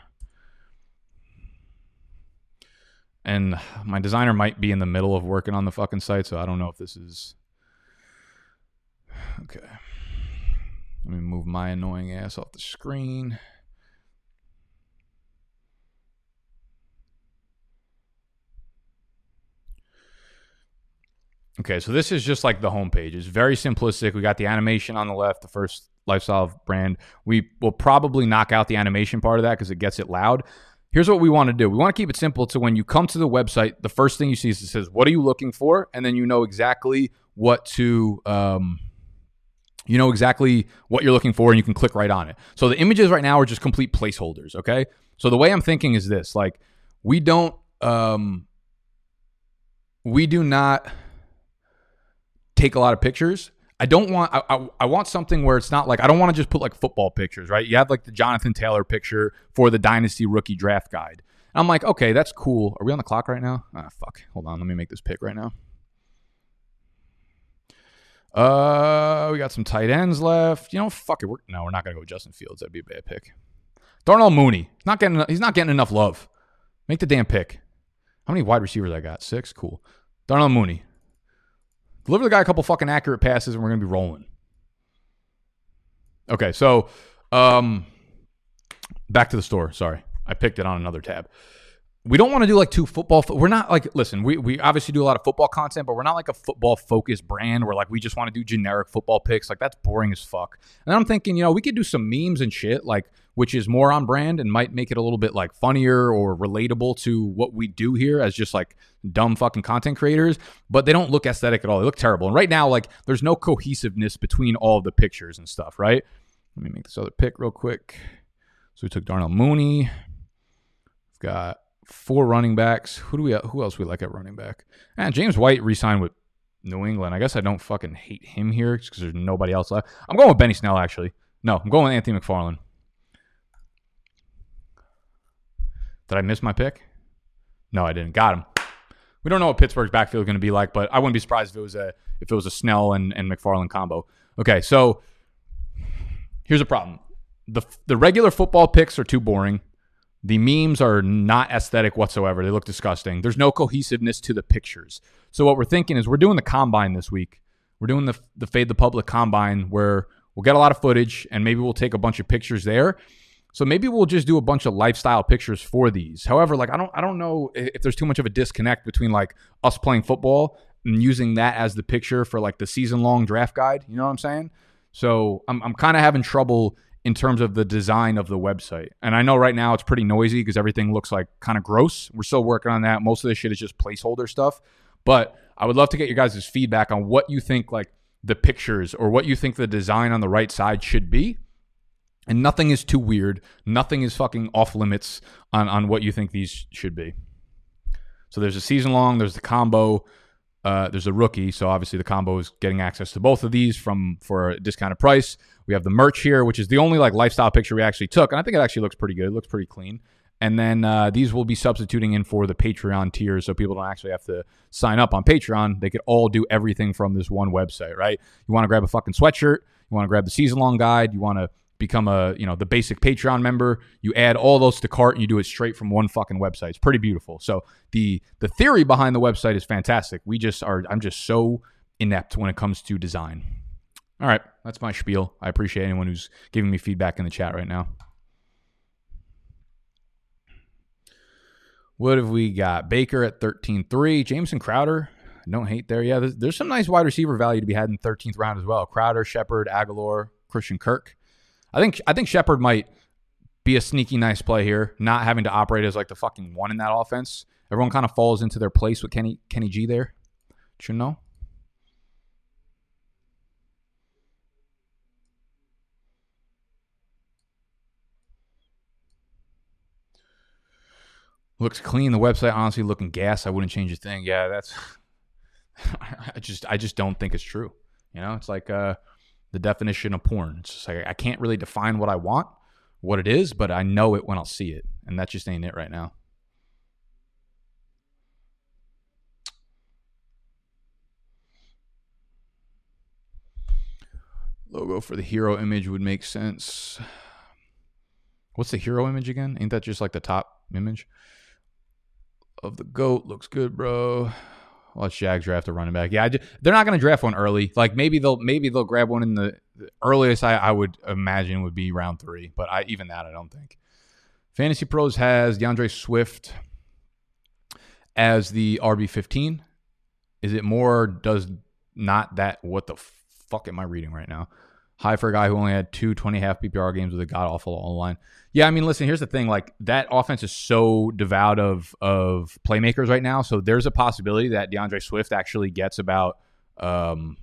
And my designer might be in the middle of working on the fucking site, so I don't know if this is Okay. Let me move my annoying ass off the screen. Okay, so this is just like the homepage. It's very simplistic. We got the animation on the left, the first lifestyle brand. We will probably knock out the animation part of that because it gets it loud. Here's what we want to do. We want to keep it simple to when you come to the website, the first thing you see is it says, "What are you looking for?" and then you know exactly what to um, you know exactly what you're looking for and you can click right on it. So the images right now are just complete placeholders, okay? So the way I'm thinking is this, like we don't um we do not take a lot of pictures. I don't want I, I, I, want something where it's not like I don't want to just put like football pictures, right? You have like the Jonathan Taylor picture for the Dynasty rookie draft guide. And I'm like, okay, that's cool. Are we on the clock right now? Ah, fuck. Hold on, let me make this pick right now. Uh, we got some tight ends left. You know, fuck it. We're, no, we're not gonna go with Justin Fields. That'd be a bad pick. Darnell Mooney. Not getting. He's not getting enough love. Make the damn pick. How many wide receivers I got? Six. Cool. Darnell Mooney. Deliver the guy a couple fucking accurate passes, and we're gonna be rolling. Okay, so um, back to the store. Sorry, I picked it on another tab. We don't want to do like two football. Fo- we're not like listen. We we obviously do a lot of football content, but we're not like a football focused brand where like we just want to do generic football picks. Like that's boring as fuck. And I'm thinking, you know, we could do some memes and shit, like which is more on brand and might make it a little bit like funnier or relatable to what we do here as just like dumb fucking content creators. But they don't look aesthetic at all. They look terrible. And right now, like there's no cohesiveness between all the pictures and stuff. Right. Let me make this other pick real quick. So we took Darnell Mooney. We've got four running backs. Who do we? Who else we like at running back? And James White re-signed with New England. I guess I don't fucking hate him here because there's nobody else left. I'm going with Benny Snell actually. No, I'm going with Anthony McFarland. Did I miss my pick? No, I didn't. Got him. We don't know what Pittsburgh's backfield is going to be like, but I wouldn't be surprised if it was a if it was a Snell and, and McFarland combo. Okay, so here's a problem. The the regular football picks are too boring. The memes are not aesthetic whatsoever. They look disgusting. There's no cohesiveness to the pictures. So what we're thinking is we're doing the combine this week. We're doing the the fade the public combine where we'll get a lot of footage and maybe we'll take a bunch of pictures there. So maybe we'll just do a bunch of lifestyle pictures for these. However, like I don't I don't know if there's too much of a disconnect between like us playing football and using that as the picture for like the season long draft guide. You know what I'm saying? So I'm I'm kind of having trouble in terms of the design of the website. And I know right now it's pretty noisy because everything looks like kind of gross. We're still working on that. Most of this shit is just placeholder stuff. But I would love to get your guys' feedback on what you think like the pictures or what you think the design on the right side should be. And nothing is too weird. Nothing is fucking off limits on, on what you think these should be. So there's a season long, there's the combo, uh, there's a rookie. So obviously the combo is getting access to both of these from for a discounted price. We have the merch here, which is the only like lifestyle picture we actually took, and I think it actually looks pretty good. It looks pretty clean. And then uh, these will be substituting in for the Patreon tiers, so people don't actually have to sign up on Patreon. They could all do everything from this one website, right? You want to grab a fucking sweatshirt, you want to grab the season long guide, you want to become a you know the basic Patreon member. You add all those to cart and you do it straight from one fucking website. It's pretty beautiful. So the the theory behind the website is fantastic. We just are I'm just so inept when it comes to design. All right, that's my spiel. I appreciate anyone who's giving me feedback in the chat right now. What have we got? Baker at 13-3. Jameson Crowder. Don't hate there. Yeah, there's, there's, some nice wide receiver value to be had in 13th round as well. Crowder, Shepard, Agholor, Christian Kirk. I think I think Shepard might be a sneaky nice play here, not having to operate as like the fucking one in that offense. Everyone kind of falls into their place with Kenny Kenny G there. Should know. Looks clean. The website honestly looking gas. I wouldn't change a thing. Yeah, that's. I just I just don't think it's true. You know, it's like uh, the definition of porn. It's just like I can't really define what I want, what it is, but I know it when I'll see it, and that just ain't it right now. Logo for the hero image would make sense. What's the hero image again? Ain't that just like the top image? of the goat looks good, bro. Watch Jags draft a running back. Yeah, just, they're not going to draft one early. Like maybe they'll maybe they'll grab one in the, the earliest. I, I, would imagine would be round three, but I even that I don't think. Fantasy Pros has DeAndre Swift as the RB fifteen. Is it more? Does not that? What the fuck am I reading right now? High for a guy who only had two 20 half PPR games with a god awful line. Yeah, I mean, listen, here's the thing. Like that offense is so devout of of playmakers right now. So there's a possibility that DeAndre Swift actually gets about um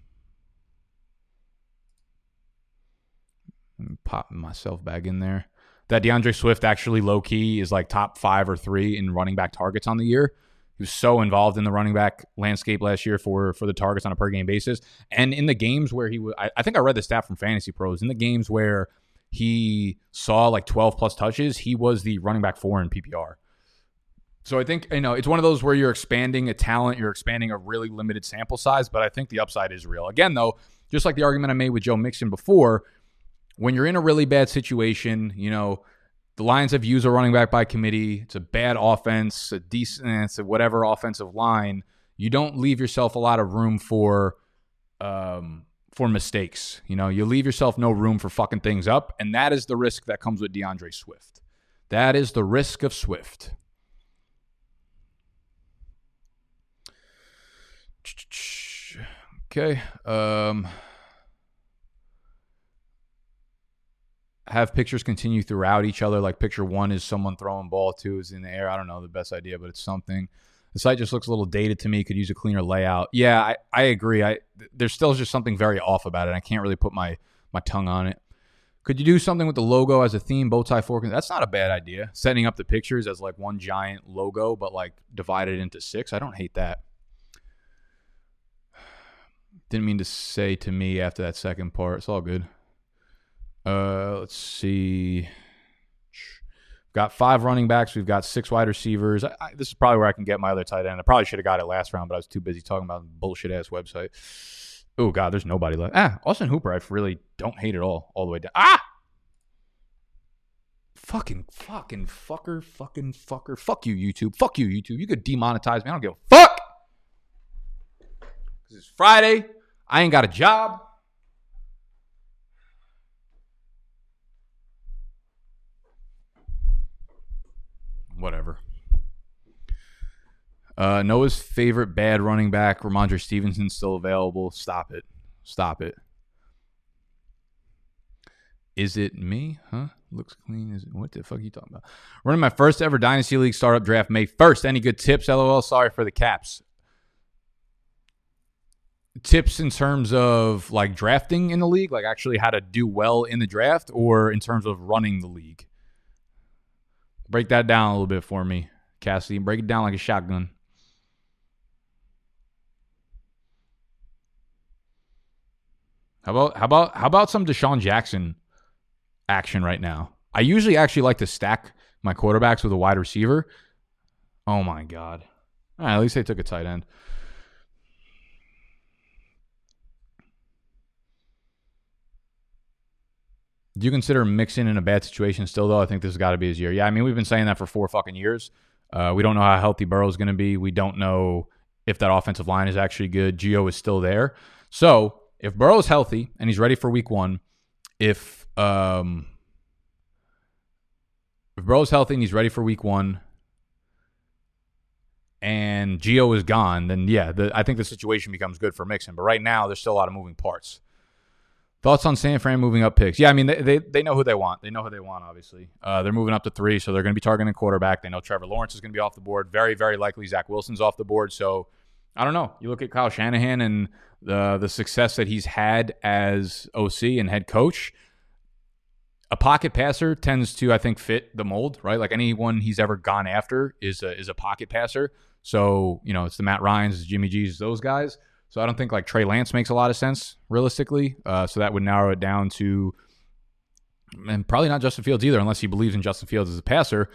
pop myself back in there. That DeAndre Swift actually low key is like top five or three in running back targets on the year. He was so involved in the running back landscape last year for for the targets on a per game basis, and in the games where he was, I, I think I read the stat from Fantasy Pros. In the games where he saw like 12 plus touches, he was the running back four in PPR. So I think you know it's one of those where you're expanding a talent, you're expanding a really limited sample size, but I think the upside is real. Again, though, just like the argument I made with Joe Mixon before, when you're in a really bad situation, you know the Lions have used a running back by committee. It's a bad offense, a decent, eh, it's a whatever offensive line. You don't leave yourself a lot of room for um, for mistakes. You know, you leave yourself no room for fucking things up, and that is the risk that comes with DeAndre Swift. That is the risk of Swift. Okay. Um, have pictures continue throughout each other. Like picture one is someone throwing ball, two is in the air. I don't know the best idea, but it's something. The site just looks a little dated to me. Could use a cleaner layout. Yeah, I, I agree. I there's still just something very off about it. I can't really put my my tongue on it. Could you do something with the logo as a theme, bow tie fork? That's not a bad idea. Setting up the pictures as like one giant logo, but like divided into six. I don't hate that. Didn't mean to say to me after that second part. It's all good. Uh, let's see. Got five running backs. We've got six wide receivers. I, I, this is probably where I can get my other tight end. I probably should have got it last round, but I was too busy talking about bullshit ass website. Oh God, there's nobody left. Ah, Austin Hooper, I really don't hate at all, all the way down. Ah, fucking, fucking fucker, fucking fucker. Fuck you, YouTube. Fuck you, YouTube. You could demonetize me. I don't give a fuck. Cause it's Friday. I ain't got a job. Whatever. Uh, Noah's favorite bad running back, Rhamondre Stevenson, still available. Stop it. Stop it. Is it me? Huh? Looks clean. Is it, what the fuck are you talking about? Running my first ever Dynasty League startup draft May 1st. Any good tips? LOL. Sorry for the caps. Tips in terms of like drafting in the league, like actually how to do well in the draft, or in terms of running the league? Break that down a little bit for me, Cassidy. Break it down like a shotgun. How about how about how about some DeSean Jackson action right now? I usually actually like to stack my quarterbacks with a wide receiver. Oh my god. Right, at least they took a tight end. Do you consider Mixon in a bad situation still, though? I think this has got to be his year. Yeah, I mean, we've been saying that for four fucking years. Uh, we don't know how healthy Burrow is going to be. We don't know if that offensive line is actually good. Gio is still there. So if Burrow's healthy and he's ready for week one, if um, if Burrow's healthy and he's ready for week one, and Gio is gone, then yeah, the, I think the situation becomes good for Mixon. But right now, there's still a lot of moving parts. Thoughts on San Fran moving up picks? Yeah, I mean they, they, they know who they want. They know who they want. Obviously, uh, they're moving up to three, so they're going to be targeting quarterback. They know Trevor Lawrence is going to be off the board. Very very likely Zach Wilson's off the board. So I don't know. You look at Kyle Shanahan and the the success that he's had as OC and head coach. A pocket passer tends to, I think, fit the mold, right? Like anyone he's ever gone after is a, is a pocket passer. So you know, it's the Matt Ryan's, Jimmy G's, those guys. So I don't think like Trey Lance makes a lot of sense realistically. Uh, so that would narrow it down to, and probably not Justin Fields either, unless he believes in Justin Fields as a passer.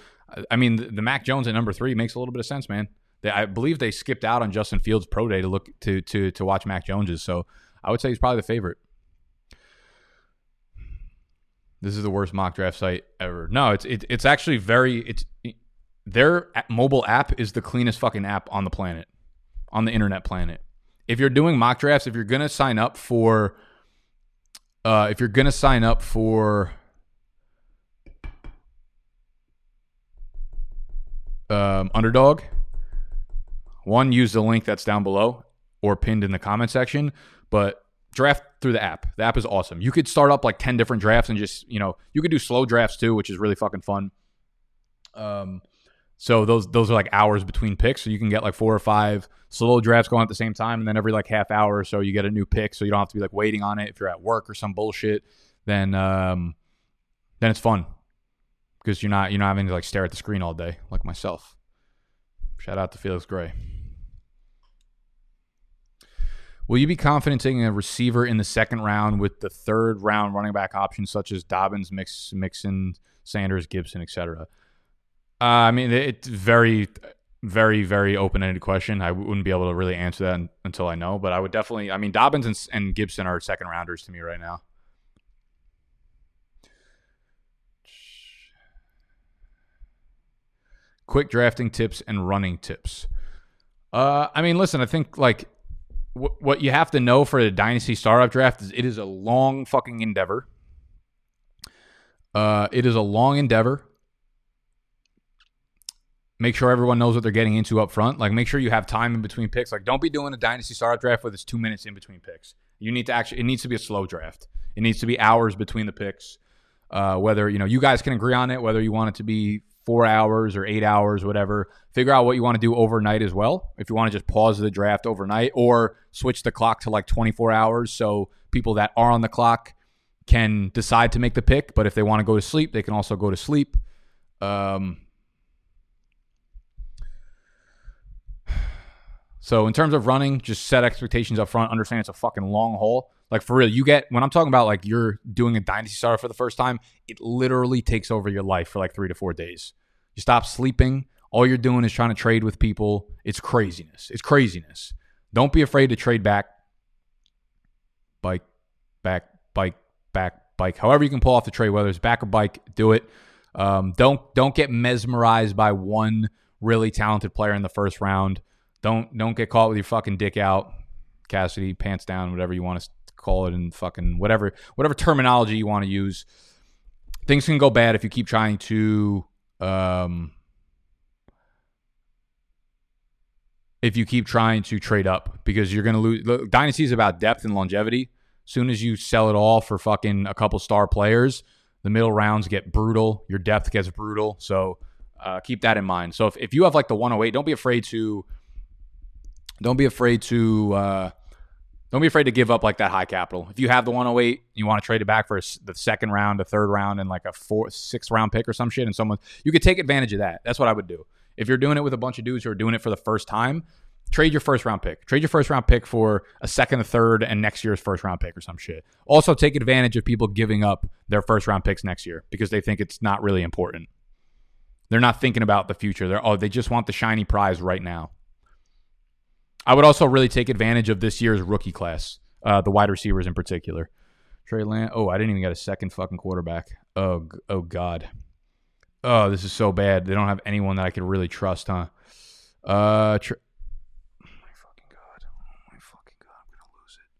I mean, the, the Mac Jones at number three makes a little bit of sense, man. They, I believe they skipped out on Justin Fields pro day to look to to to watch Mac Jones's. So I would say he's probably the favorite. This is the worst mock draft site ever. No, it's it, it's actually very it's their mobile app is the cleanest fucking app on the planet, on the internet planet if you're doing mock drafts, if you're gonna sign up for, uh, if you're gonna sign up for, um, underdog, one use the link that's down below or pinned in the comment section. But draft through the app. The app is awesome. You could start up like ten different drafts and just you know you could do slow drafts too, which is really fucking fun. Um, so those those are like hours between picks. So you can get like four or five slow drafts going at the same time, and then every like half hour or so you get a new pick. So you don't have to be like waiting on it if you're at work or some bullshit. Then um, then it's fun because you're not you're not having to like stare at the screen all day like myself. Shout out to Felix Gray. Will you be confident taking a receiver in the second round with the third round running back options such as Dobbins, Mix, Mixon, Sanders, Gibson, etc.? Uh, I mean, it's very, very, very open ended question. I wouldn't be able to really answer that until I know, but I would definitely. I mean, Dobbins and, and Gibson are second rounders to me right now. Quick drafting tips and running tips. Uh, I mean, listen, I think like w- what you have to know for a dynasty startup draft is it is a long fucking endeavor. Uh, it is a long endeavor make sure everyone knows what they're getting into up front. Like make sure you have time in between picks. Like don't be doing a dynasty startup draft with it's two minutes in between picks. You need to actually it needs to be a slow draft. It needs to be hours between the picks. Uh, whether you know you guys can agree on it, whether you want it to be four hours or eight hours, whatever. Figure out what you want to do overnight as well. If you want to just pause the draft overnight or switch the clock to like 24 hours so people that are on the clock can decide to make the pick. But if they want to go to sleep, they can also go to sleep. Um, so in terms of running, just set expectations up front. Understand it's a fucking long haul. Like for real, you get when I'm talking about like you're doing a dynasty starter for the first time, it literally takes over your life for like three to four days. You stop sleeping. All you're doing is trying to trade with people. It's craziness. It's craziness. Don't be afraid to trade back. Bike, back, bike, back, bike. However you can pull off the trade, whether it's back or bike, do it. Um, don't don't get mesmerized by one really talented player in the first round. Don't don't get caught with your fucking dick out, Cassidy, pants down, whatever you want to call it, and fucking whatever whatever terminology you want to use. Things can go bad if you keep trying to um, if you keep trying to trade up because you're going to lose. Look, Dynasty is about depth and longevity. Soon as you sell it all for fucking a couple star players, the middle rounds get brutal. Your depth gets brutal. So uh, keep that in mind. So if, if you have like the 108, don't be afraid to don't be afraid to uh, don't be afraid to give up like that high capital. If you have the 108, you want to trade it back for a, the second round, a third round, and like a fourth, sixth round pick or some shit, and someone you could take advantage of that. That's what I would do. If you're doing it with a bunch of dudes who are doing it for the first time, trade your first round pick. Trade your first round pick for a second, a third, and next year's first round pick or some shit. Also, take advantage of people giving up their first round picks next year because they think it's not really important. They're not thinking about the future. They're oh, they just want the shiny prize right now. I would also really take advantage of this year's rookie class, uh, the wide receivers in particular. Trey Lance. Oh, I didn't even get a second fucking quarterback. Oh, oh God. Oh, this is so bad. They don't have anyone that I could really trust, huh? Uh, tra- oh my fucking God. Oh my fucking God. I'm gonna lose it.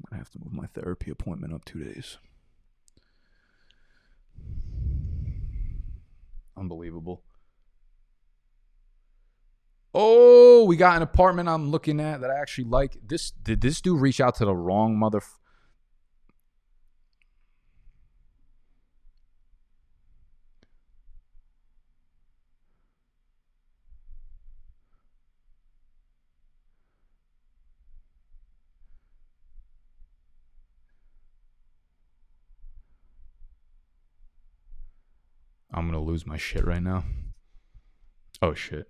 I'm gonna have to move my therapy appointment up two days. Unbelievable. Oh, we got an apartment I'm looking at that I actually like. This did this dude reach out to the wrong mother? I'm gonna lose my shit right now. Oh shit.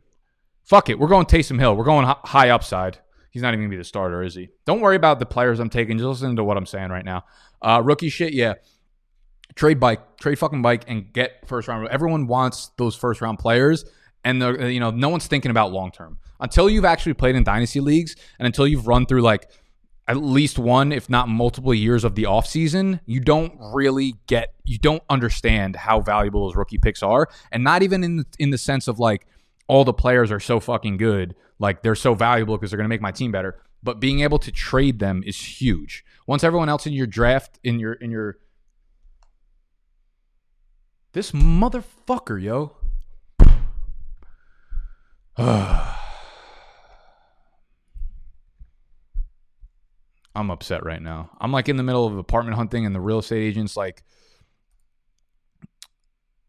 Fuck it. We're going Taysom Hill. We're going high upside. He's not even going to be the starter, is he? Don't worry about the players I'm taking. Just listen to what I'm saying right now. Uh, rookie shit, yeah. Trade bike, trade fucking bike, and get first round. Everyone wants those first round players, and the you know no one's thinking about long term until you've actually played in dynasty leagues and until you've run through like at least one, if not multiple years of the offseason, you don't really get, you don't understand how valuable those rookie picks are, and not even in in the sense of like all the players are so fucking good, like they're so valuable because they're going to make my team better. But being able to trade them is huge. Once everyone else in your draft, in your in your this motherfucker, yo. I'm upset right now. I'm like in the middle of apartment hunting, and the real estate agent's like,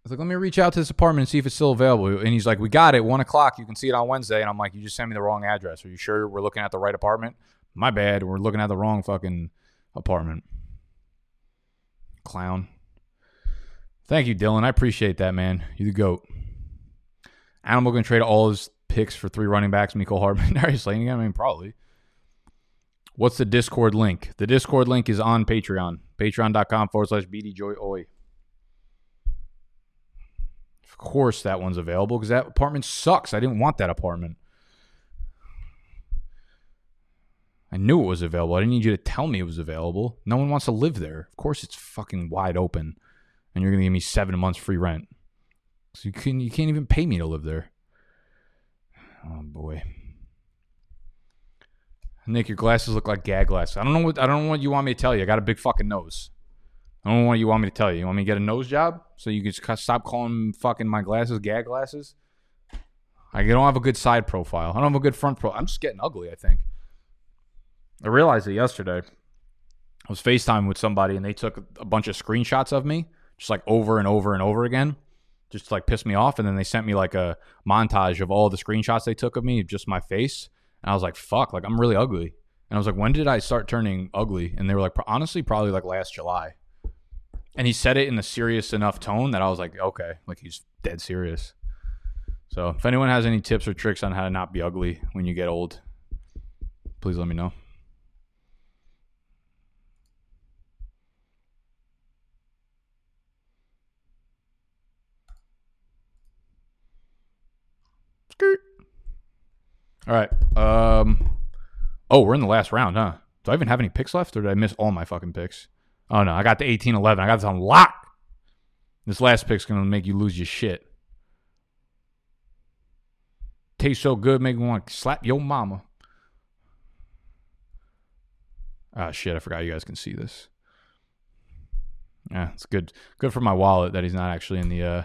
I was like, let me reach out to this apartment and see if it's still available. And he's like, we got it, one o'clock. You can see it on Wednesday. And I'm like, you just sent me the wrong address. Are you sure we're looking at the right apartment? My bad. We're looking at the wrong fucking apartment. Clown. Thank you, Dylan. I appreciate that, man. You the goat. Animal gonna trade all his picks for three running backs, Mecole Hardman, Darius Slayton. I mean, probably. What's the Discord link? The Discord link is on Patreon. Patreon.com forward slash BDJoyOy course that one's available because that apartment sucks. I didn't want that apartment. I knew it was available. I didn't need you to tell me it was available. No one wants to live there. Of course, it's fucking wide open, and you're gonna give me seven months free rent. So you can you can't even pay me to live there. Oh boy. Nick, your glasses look like gag glasses. I don't know what I don't know what you want me to tell you. I got a big fucking nose. I don't know what you want me to tell you. You want me to get a nose job so you can stop calling fucking my glasses gag glasses? I don't have a good side profile. I don't have a good front profile. I'm just getting ugly, I think. I realized it yesterday. I was FaceTime with somebody and they took a bunch of screenshots of me, just like over and over and over again, just like piss me off. And then they sent me like a montage of all the screenshots they took of me, just my face. And I was like, fuck, like I'm really ugly. And I was like, when did I start turning ugly? And they were like, honestly, probably like last July. And he said it in a serious enough tone that I was like, okay, like he's dead serious. So if anyone has any tips or tricks on how to not be ugly when you get old, please let me know. All right. Um. Oh, we're in the last round, huh? Do I even have any picks left, or did I miss all my fucking picks? Oh no, I got the eighteen eleven. I got this on lock. This last pick's gonna make you lose your shit. Tastes so good, make me want to slap your mama. Ah shit, I forgot you guys can see this. Yeah, it's good. Good for my wallet that he's not actually in the uh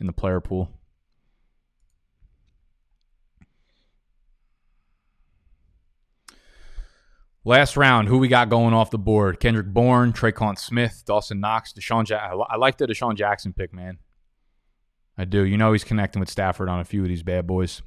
in the player pool. Last round, who we got going off the board? Kendrick Bourne, Tre'Quan Smith, Dawson Knox, DeSean Jackson. I like the DeSean Jackson pick, man. I do. You know he's connecting with Stafford on a few of these bad boys.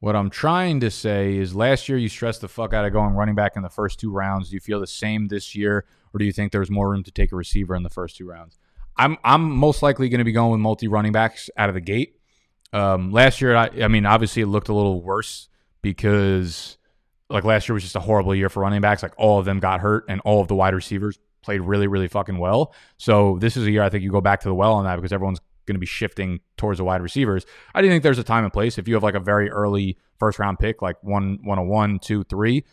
What I'm trying to say is last year you stressed the fuck out of going running back in the first two rounds. Do you feel the same this year, or do you think there's more room to take a receiver in the first two rounds? I'm I'm most likely going to be going with multi running backs out of the gate. Um, last year, I, I mean, obviously it looked a little worse because like last year was just a horrible year for running backs. Like all of them got hurt, and all of the wide receivers played really, really fucking well. So this is a year I think you go back to the well on that because everyone's going to be shifting towards the wide receivers. I do think there's a time and place. If you have like a very early first round pick, like one, 101, 2, 3,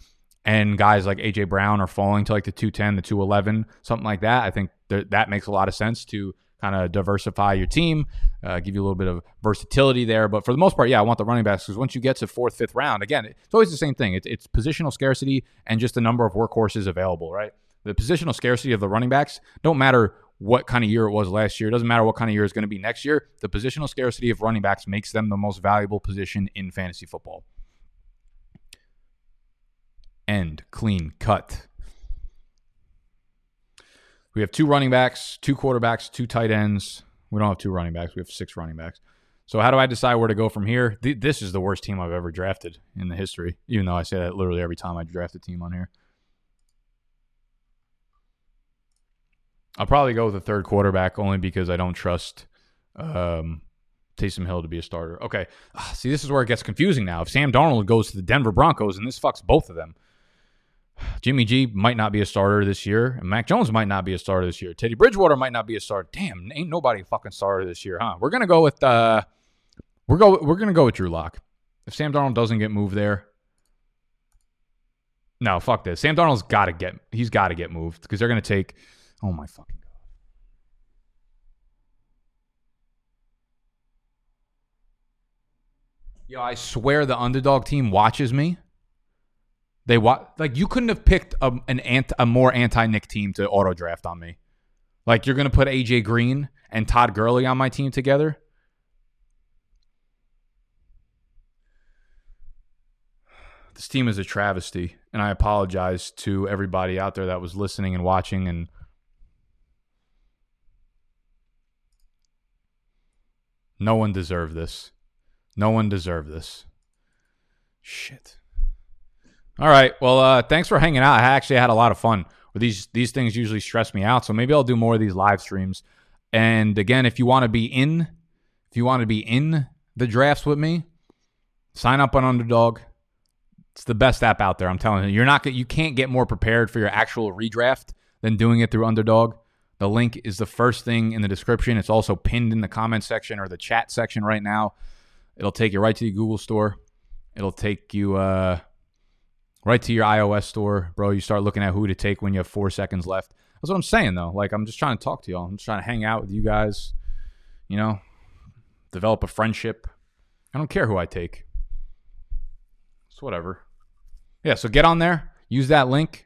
and guys like AJ Brown are falling to like the 210, the 211, something like that, I think th- that makes a lot of sense to kind of diversify your team, uh, give you a little bit of versatility there. But for the most part, yeah, I want the running backs because once you get to fourth, fifth round, again, it's always the same thing. It's, it's positional scarcity and just the number of workhorses available, right? The positional scarcity of the running backs don't matter what kind of year it was last year. It doesn't matter what kind of year it's going to be next year. The positional scarcity of running backs makes them the most valuable position in fantasy football. End. Clean. Cut. We have two running backs, two quarterbacks, two tight ends. We don't have two running backs. We have six running backs. So how do I decide where to go from here? Th- this is the worst team I've ever drafted in the history, even though I say that literally every time I draft a team on here. I'll probably go with the third quarterback only because I don't trust um, Taysom Hill to be a starter. Okay. Ah, see, this is where it gets confusing now. If Sam Darnold goes to the Denver Broncos and this fucks both of them, Jimmy G might not be a starter this year, and Mac Jones might not be a starter this year. Teddy Bridgewater might not be a starter. Damn, ain't nobody fucking starter this year, huh? We're gonna go with uh, we're go we're gonna go with Drew Lock. If Sam Darnold doesn't get moved there, no, fuck this. Sam Darnold's got to get he's got to get moved because they're gonna take. Oh my fucking god. Yo, I swear the underdog team watches me. They wa- like you couldn't have picked a, an a more anti Nick team to auto draft on me. Like you're gonna put AJ Green and Todd Gurley on my team together. This team is a travesty, and I apologize to everybody out there that was listening and watching and no one deserved this. No one deserved this. Shit. All right. Well, uh, thanks for hanging out. I actually had a lot of fun. These these things usually stress me out, so maybe I'll do more of these live streams. And again, if you want to be in, if you want to be in the drafts with me, sign up on Underdog. It's the best app out there. I'm telling you, you're not you can't get more prepared for your actual redraft than doing it through Underdog. The link is the first thing in the description. It's also pinned in the comment section or the chat section right now. It'll take you right to the Google store. It'll take you. Uh, right to your iOS store, bro. You start looking at who to take when you have four seconds left. That's what I'm saying, though. Like, I'm just trying to talk to y'all. I'm just trying to hang out with you guys, you know, develop a friendship. I don't care who I take. It's whatever. Yeah, so get on there, use that link,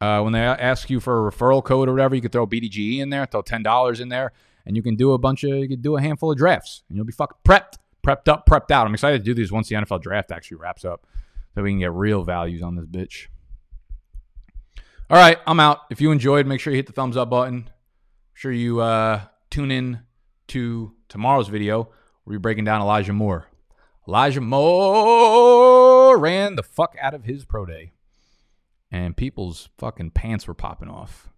Uh, when they ask you for a referral code or whatever, you could throw BDGE in there, throw ten dollars in there, and you can do a bunch of you can do a handful of drafts, and you'll be fucking prepped, prepped up, prepped out. I'm excited to do these once the NFL draft actually wraps up, so we can get real values on this bitch. All right, I'm out. If you enjoyed, make sure you hit the thumbs up button. Make sure you uh, tune in to tomorrow's video. We'll be breaking down Elijah Moore. Elijah Moore ran the fuck out of his pro day and people's fucking pants were popping off.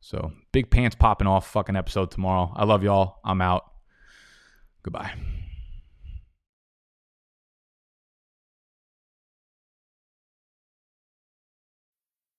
So, big pants popping off fucking episode tomorrow. I love y'all. I'm out. Goodbye.